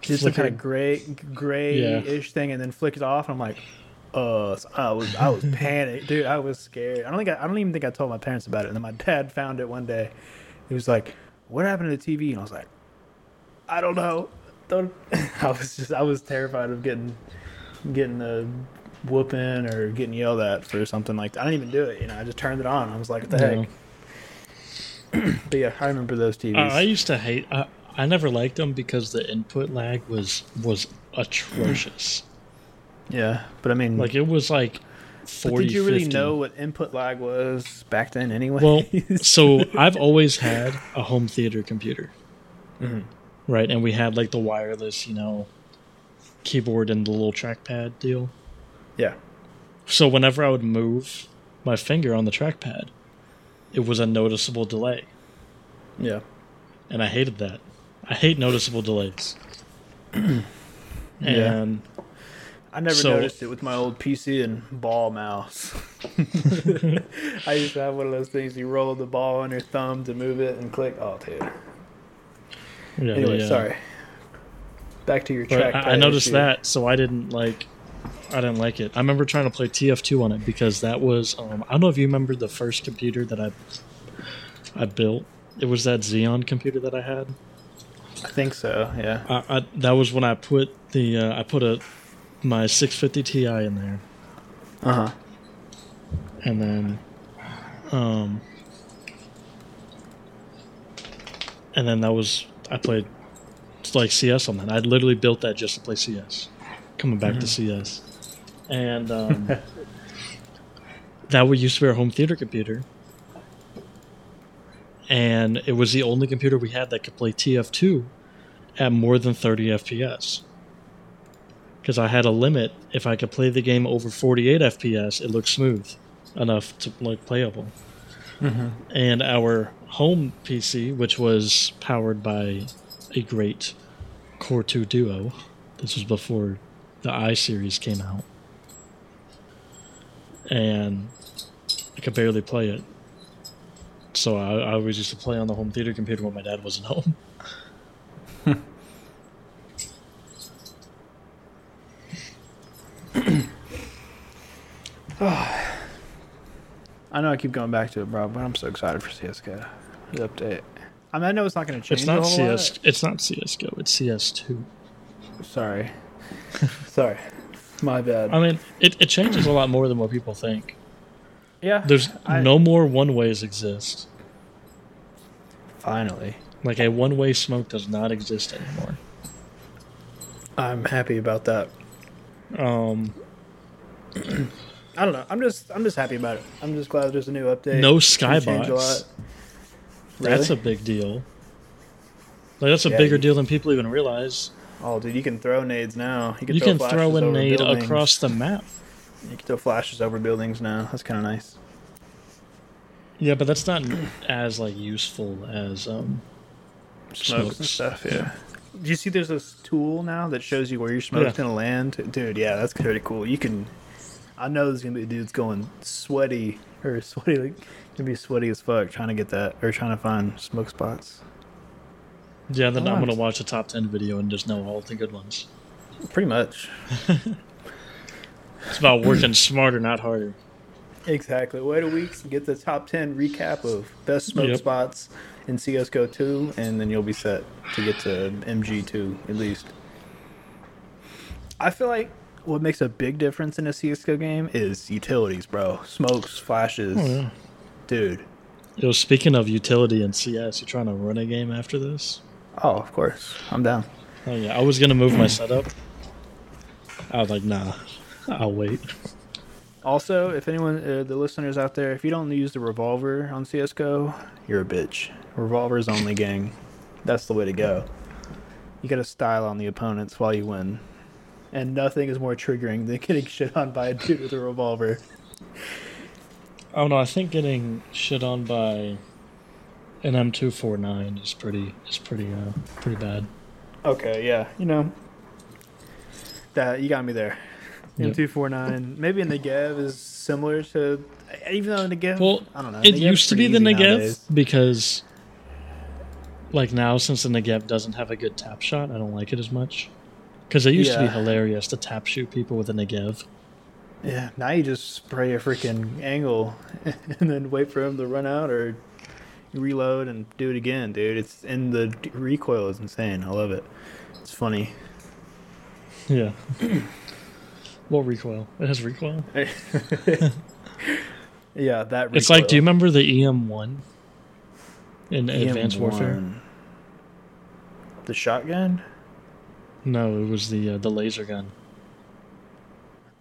just a kind of gray, gray-ish thing, and then flickers off. And I'm like, uh, so I was, I was panicked, dude. I was scared. I don't think, I, I don't even think I told my parents about it. And then my dad found it one day. He was like, "What happened to the TV?" And I was like, "I don't know." Don't. I was just, I was terrified of getting, getting a whooping or getting yelled at for something like that. I didn't even do it. You know, I just turned it on. I was like, "What the Yeah. heck?" But yeah, I remember those TVs. I, I used to hate. I, I never liked them because the input lag was was atrocious. yeah, but I mean, like it was like But 40, did you really 50. know what input lag was back then anyway? Well, so I've always had a home theater computer, Mhm. right? And we had like the wireless, you know, keyboard and the little trackpad deal. Yeah. So whenever I would move my finger on the trackpad, it was a noticeable delay, Yeah. and I hated that. I hate noticeable delays. Yeah. and I never So- noticed it with my old PC and ball mouse. I used to have one of those things you roll the ball on your thumb to move it and click. Oh, dude. yeah, Anyway, uh, sorry. Back to your track. I, I noticed that, so I didn't like. I didn't like it. I remember trying to play TF2 on it because that was. Um, I don't know if you remember the first computer that I I built. It was that Xeon computer that I had. I think so. Yeah. I, I, that was when I put the uh, I put a my 650 Ti in there, Uh huh. and then um and then that was I played like CS on that. I literally built that just to play CS. Coming back to CS. and um, that would used to be our home theater computer, and it was the only computer we had that could play TF2 at more than 30 FPS. Because I had a limit. If I could play the game over 48 FPS, it looked smooth enough to look playable. And our home PC, which was powered by a great Core 2 Duo, this was before the i series came out, and I could barely play it. So I, I always used to play on the home theater computer when my dad wasn't home. I know I keep going back to it, bro, but I'm so excited for CS:GO. The update. I mean, I know it's not going to change. It's not CS. lot. It's not CS:GO. It's CS2. Sorry. Sorry. My bad. I mean, it, it changes a lot more than what people think. yeah. There's I- no more one ways exist. Finally. Like a one way smoke does not exist anymore. I'm happy about that. Um, I don't know. I'm just I'm just happy about it. I'm just glad there's a new update. no It's gonna change a skybox. lot. That's a big deal. Like that's a Yeah, bigger you- deal than people even realize. Oh, dude, you can throw nades now. You can You throw, can throw a nade buildings. across the map. You can throw flashes over buildings now. That's kind of nice. Yeah, but that's not as like useful as um. Smokes, and stuff. Yeah. Do you see there's this tool now that shows you where your smoke's Yeah. gonna land? Dude, yeah, that's pretty cool. You can. I know there's gonna be dudes going sweaty or sweaty, like gonna be sweaty as fuck trying to get that or trying to find smoke spots. Yeah, then Oh, I'm gonna watch a top ten video and just know all the good ones. Pretty much. It's about working smarter, not harder. Exactly. Wait a week and get the top 10 recap of best smoke Yep. spots in CSGO 2, and then you'll be set to get to MG2 at least. I feel like what makes a big difference in a CSGO game is utilities, bro. Smokes, flashes. Oh yeah. Dude. Yo, speaking of utility in CS, you trying to run a game after this? Oh, of course. I'm down. Oh yeah, I was gonna move my setup. I was like, nah, I'll wait. Also, if anyone, uh, the listeners out there, if you don't use the revolver on CSGO, you're a bitch. Revolvers only, gang. That's the way to go. You gotta style on the opponents while you win. And nothing is more triggering than getting shit on by a dude with a revolver. Oh no, I think getting shit on by an M249 is pretty is pretty uh pretty bad. Okay, yeah, you know. That you got me there. Yep. M249. Maybe a Negev is similar to even though Negev Well, I don't know. It used to be the Negev nowadays. because like now since the Negev doesn't have a good tap shot, I don't like it as much. Because it used to be hilarious to tap shoot people with a Negev. Yeah, now you just spray a freaking angle and then wait for him to run out or reload and do it again, dude. It's and the recoil is insane. I love it. It's funny. Yeah. what recoil? It has recoil. yeah, that. Recoil. It's like, do you remember the EM1 in Advanced Warfare? The shotgun. No, it was the uh, the laser gun.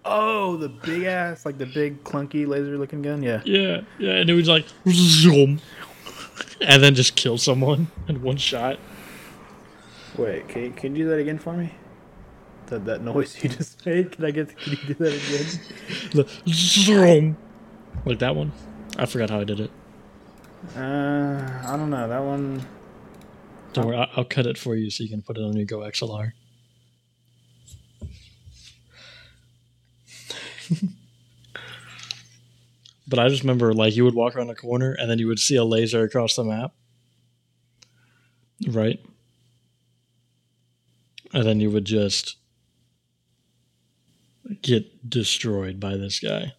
Oh, the big ass, like the big clunky laser looking gun. Yeah. Yeah, yeah, and it was like, zoom, and then just kill someone in one shot. Wait, can you, can you do that again for me? That that noise you just made. Can I get? Can you do that again? The zoom, like that one. I forgot how I did it. Uh, I don't know. That one. Don't worry, I'll cut it for you so you can put it on your GoXLR. But I just remember, like, you would walk around a corner and then you would see a laser across the map. Right? And then you would just get destroyed by this guy.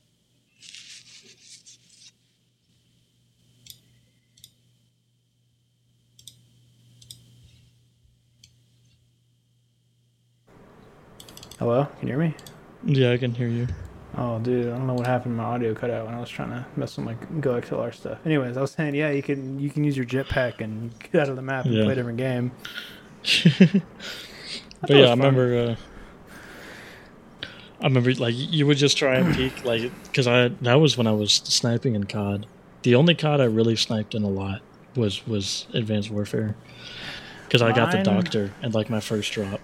Hello, can you hear me? Yeah, I can hear you. Oh, dude, I don't know what happened. My audio cut out when I was trying to mess with my GoXLR stuff. Anyways, I was saying, yeah, you can you can use your jetpack and get out of the map and Yeah. play a different game. but yeah, I remember. Uh, I remember like you would just try and peek like because I that was when I was sniping in COD. The only COD I really sniped in a lot was was Advanced Warfare because I got the Doctor and like my first drop.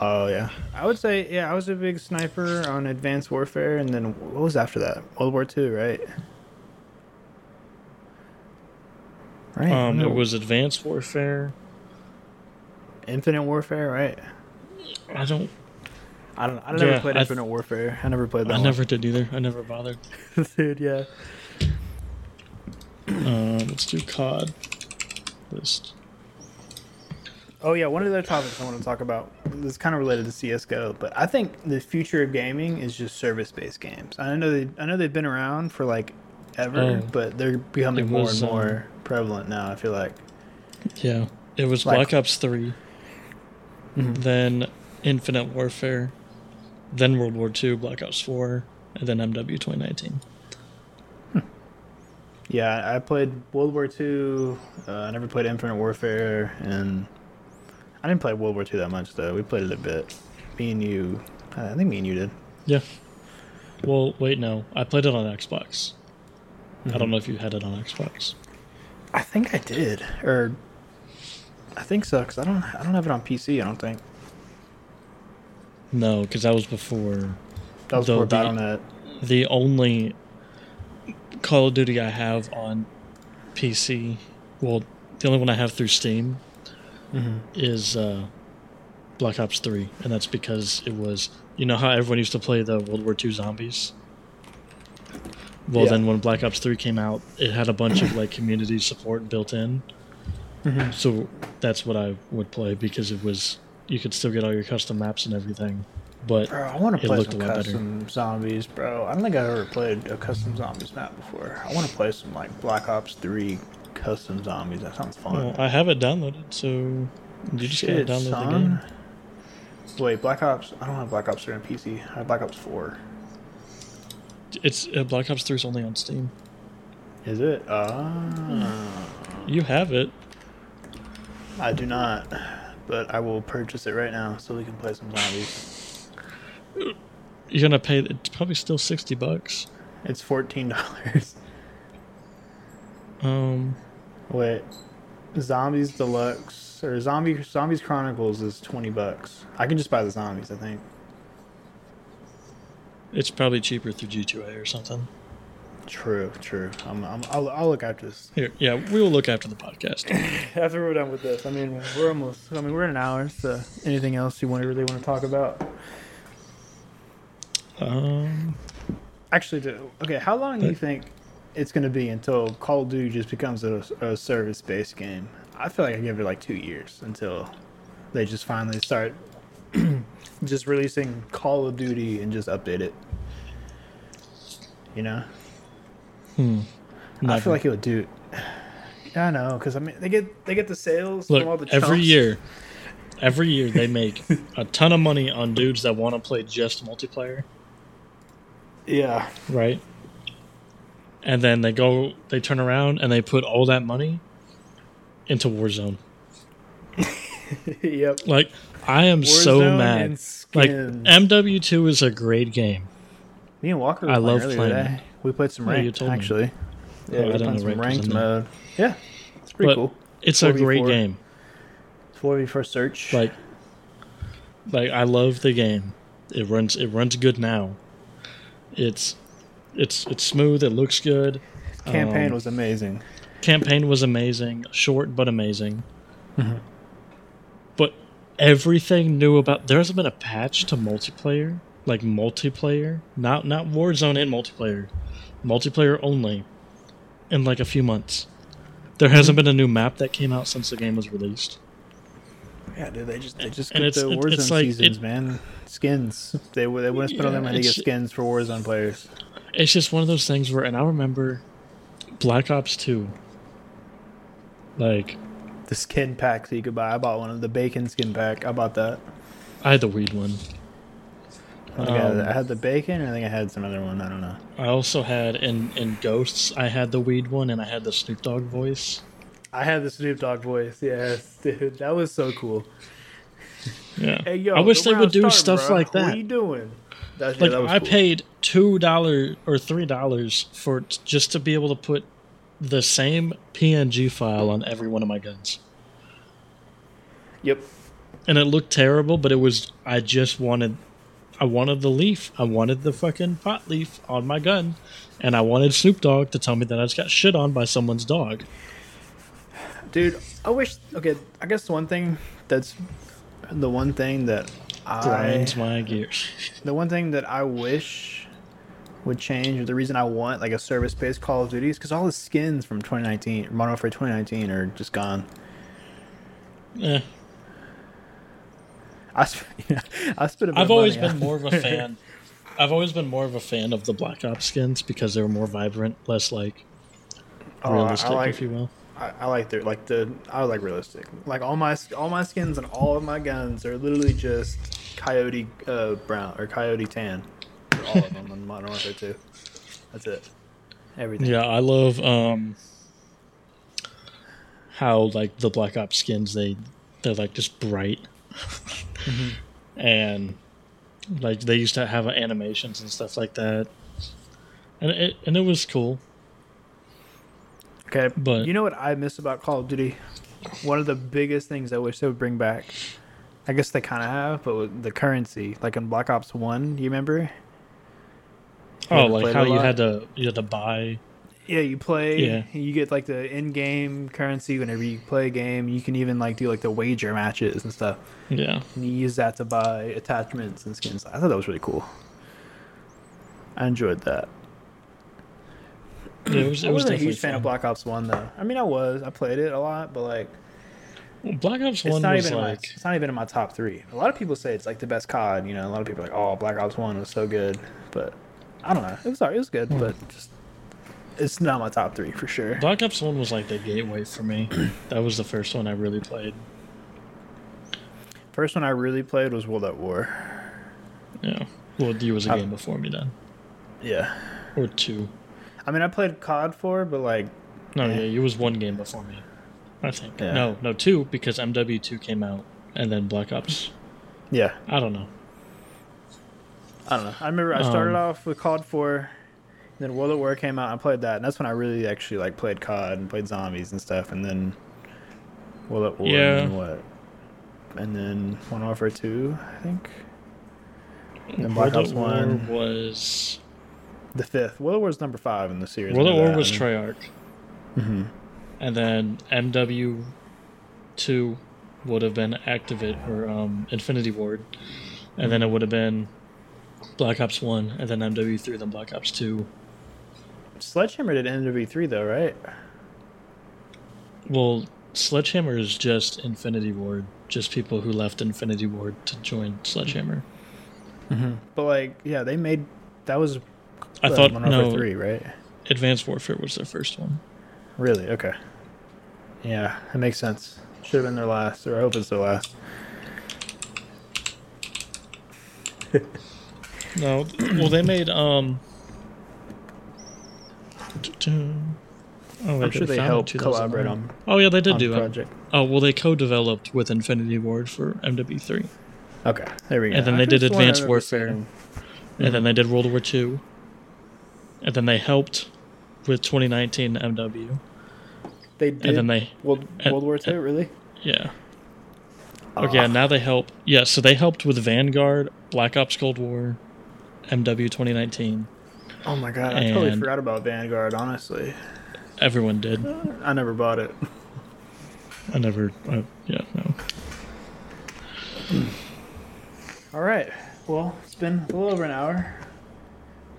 Oh yeah, I would say yeah, I was a big sniper on Advanced Warfare, and then what was after that? World War Two, right? Right. Um, no, it was Advanced Warfare. Infinite Warfare, right? I don't. I don't. I never Yeah, played I- Infinite Warfare. I never played that. I one. never did either. I never bothered. dude. Yeah. Uh, let's do COD list. Oh yeah, one of the other topics I want to talk about is kind of related to CS:GO, but I think the future of gaming is just service-based games. I know they, I know they've been around for like ever, Oh. but they're becoming more was, and um, more prevalent now. I feel like. Yeah, it was Like- Black Ops 3 Mhm. then Infinite Warfare, then World War II, Black Ops Four, and then MW 2019. Yeah, I played World War II. Uh, I never played Infinite Warfare, and I didn't play World War II that much though. We played it a bit. Me and you, I think me and you did. Yeah. Well, wait, no, I played it on Xbox. I Mhm. don't know if you had it on Xbox. I think I did, or I think so, because I don't, I don't have it on PC. I don't think No, because that was before that was for BattleNet. the only Call of Duty I have on PC. Well, the only one I have through Steam Mm-hmm. is uh, Black Ops 3, and that's because it was you know how everyone used to play the World War II zombies. Well, Yeah. then when Black Ops 3 came out, it had a bunch of like community support built in. Mhm. So that's what I would play because it was you could still get all your custom maps and everything, but Bro, I want to play some lot better. custom zombies, bro. I don't think I've ever played a custom zombies map before. I want to play some like Black Ops Three custom zombies. That sounds fun. well, I have it downloaded, so did you just gotta Shit, download the son. game. Wait, Black Ops. I don't have Black Ops 3 on PC. I have Black Ops 4. It's uh, Black Ops 3 is only on Steam. Is it? Ah. You have it. I do not, but I will purchase it right now so we can play some zombies. You're gonna pay. It's probably still sixty bucks. It's fourteen dollars. Um, Wait, Zombies Deluxe or Zombie Zombies Chronicles is twenty bucks. I can just buy the zombies. I think. it's probably cheaper through G2A or something. True, true. I'm, I'm, I'll, I'll look after this. Here, yeah, we will look after the podcast. After we're done with this, I mean, we're almost. I mean, we're in an hour. So, anything else you want to really want to talk about? Um, Actually, do, okay. How long do you think it's going to be until Call of Duty just becomes a, a service-based game? I feel like I give it like two years until they just finally start just releasing Call of Duty and just update it. You know, hmm. I Never. feel like it would do. I know, because I mean they get they get the sales Look, from all the every year, every year they make a ton of money on dudes that want to play just multiplayer, Yeah, right? And then they go, they turn around and they put all that money into Warzone. yep. Like, I am so mad. Like. MW2 is a great game. Me and Walker. I love playing today. We played some Yeah, you ranked told me. actually. Oh, Yeah, I we didn't played know some ranked was ranked in there. mode. Yeah, it's pretty But cool. It's a great 4v4. game. Four v four search. Like, like I love the game. It runs. It runs good now. It's, it's it's smooth. It looks good. campaign um, was amazing. Campaign was amazing. Short but amazing. Mm-hmm. But everything new about there hasn't been a patch to multiplayer, like multiplayer, not not Warzone and multiplayer, multiplayer only, in like a few months. There Mm-hmm. hasn't been a new map that came out since the game was released. Yeah, dude, they just they just and get the Warzone it's like- seasons, it- man. Skins. They they wouldn't spend all Yeah, their money to get skins for Warzone players. It's just one of those things where, and I remember Black Ops Two. Like The skin pack that you could buy. I bought one of the bacon skin pack. I bought that. I had the weed one. I, think I, had, Um, I had the bacon, and I think I had some other one. I don't know. I also had in in Ghosts. I had the weed one, and I had the Snoop Dogg voice. I had the Snoop Dogg voice. Yes, dude, that was so cool. Yeah. Hey, yo, I wish the they would do stuff bro. like that. What are you doing? Yeah, Like that was I cool. paid two dollars or three dollars for t- just to be able to put the same PNG file on every one of my guns, Yep. and it looked terrible. But it was I just wanted, I wanted the leaf. I wanted the fucking pot leaf on my gun, and I wanted Snoop Dogg to tell me that I just got shit on by someone's dog. Dude, I wish. Okay, I guess the one thing that's the one thing that I Grinds my gears. the one thing that I wish would change, or the reason I want like a service-based Call of Duty, is because all the skins from 2019, Modern Warfare 2019, are just gone. Eh. I, sp- yeah, I spent a bit I've always been more of a fan. I've always been more of a fan of the Black Ops skins because they were more vibrant, less like Oh, I- I realistic, like- if you will. I, I like their like the I like realistic. Like all my all my skins and all of my guns are literally just coyote uh, brown or coyote tan. For all of them in Modern Warfare 2. That's it. Everything. Yeah, I love um how like the Black Ops skins they they're like just bright and like they used to have animations and stuff like that, and it and it was cool. Okay, But- you know what I miss about Call of Duty? One of the biggest things I wish they would bring back. I guess they kind of have, but with the currency, like in Black Ops One, you remember? You Oh, like how you had to you had to buy. Yeah, you play. Yeah. You get like the in-game currency whenever you play a game. You can even like do like the wager matches and stuff. Yeah, And you use that to buy attachments and skins. I thought that was really cool. I enjoyed that. Yeah it was. It I was wasn't a huge fan fun. of Black Ops One though. I mean, I was. I played it a lot, but like, Well, Black Ops it's One not was even in my, like it's not even in my top three. A lot of people say it's like the best COD. You know, a lot of people are like, oh, Black Ops One was so good, but I don't know. It was alright. It was good, hmm. but just it's not my top three for sure. Black Ops One was like the gateway for me. that was the first one I really played. First one I really played was World at War. Yeah, well, you was a I- game before me then, Yeah, or two. I mean, I played COD four, but like, No, Yeah. yeah, you was one game before me. I think. Yeah. No, no, two because MW2 came out and then Black Ops. yeah, I don't know. I don't know. I remember I started Um, off with COD four, then World at War came out. and I played that, and that's when I really actually like played COD and played zombies and stuff. And then World at War, Yeah. and then what? And then Modern Warfare two, I think. And World Black Ops at War 1. was The fifth. World at War is number five in the series. World at War was. Treyarch, Mhm. and then MW2 would have been Activate or um, Infinity Ward, and then it would have been Black Ops One, and then MW3, then Black Ops Two. Sledgehammer did MW three though, right? Well, Sledgehammer is just Infinity Ward, just people who left Infinity Ward to join Sledgehammer. But like, yeah, they made that was. I uh, thought no, three, right? Advanced Warfare was their first one. Really? Okay. Yeah, that makes sense. Should have been their last, or I hope it's their last. No, well they made um. Oh, I'm sure they it helped collaborate on, Oh yeah, they did do it. project. Oh well, they co-developed with Infinity Ward for MW3, Okay, there we go. And then I they did could've sworn I Advanced Warfare. and then they did World War II, and then they helped with 2019 MW, They did. and then they World, and- World War Two, really? yeah. Oh, okay, and now they help. Yeah, so they helped with Vanguard, Black Ops Cold War, MW 2019. Oh my god, I totally forgot about Vanguard. Honestly, Everyone did. I never bought it. I never. I, yeah, no. All right. Well, it's been a little over an hour.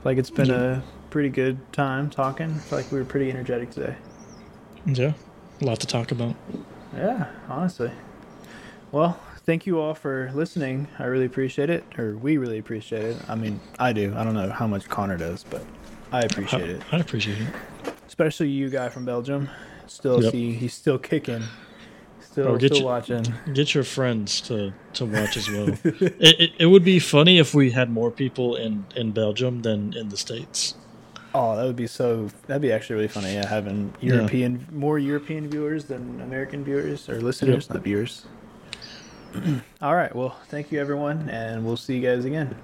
Like it's been a pretty good time talking. I feel like we were pretty energetic today. Yeah, a lot to talk about. Yeah, honestly. Well, thank you all for listening. I really appreciate it, or we really appreciate it. I mean, I do. I don't know how much Connor does, but I appreciate it. I, I appreciate it. Especially you, guy from Belgium. Still Yep. see, he's still kicking. Still, get still you- watching. Get your friends to, to watch as well. it, it, it would be funny if we had more people in, in Belgium than in the States. Oh, that would be so. That'd be actually really funny. Yeah, having Yeah. European, more European viewers than American viewers or listeners, not viewers. All right. Well, thank you, everyone, and we'll see you guys again.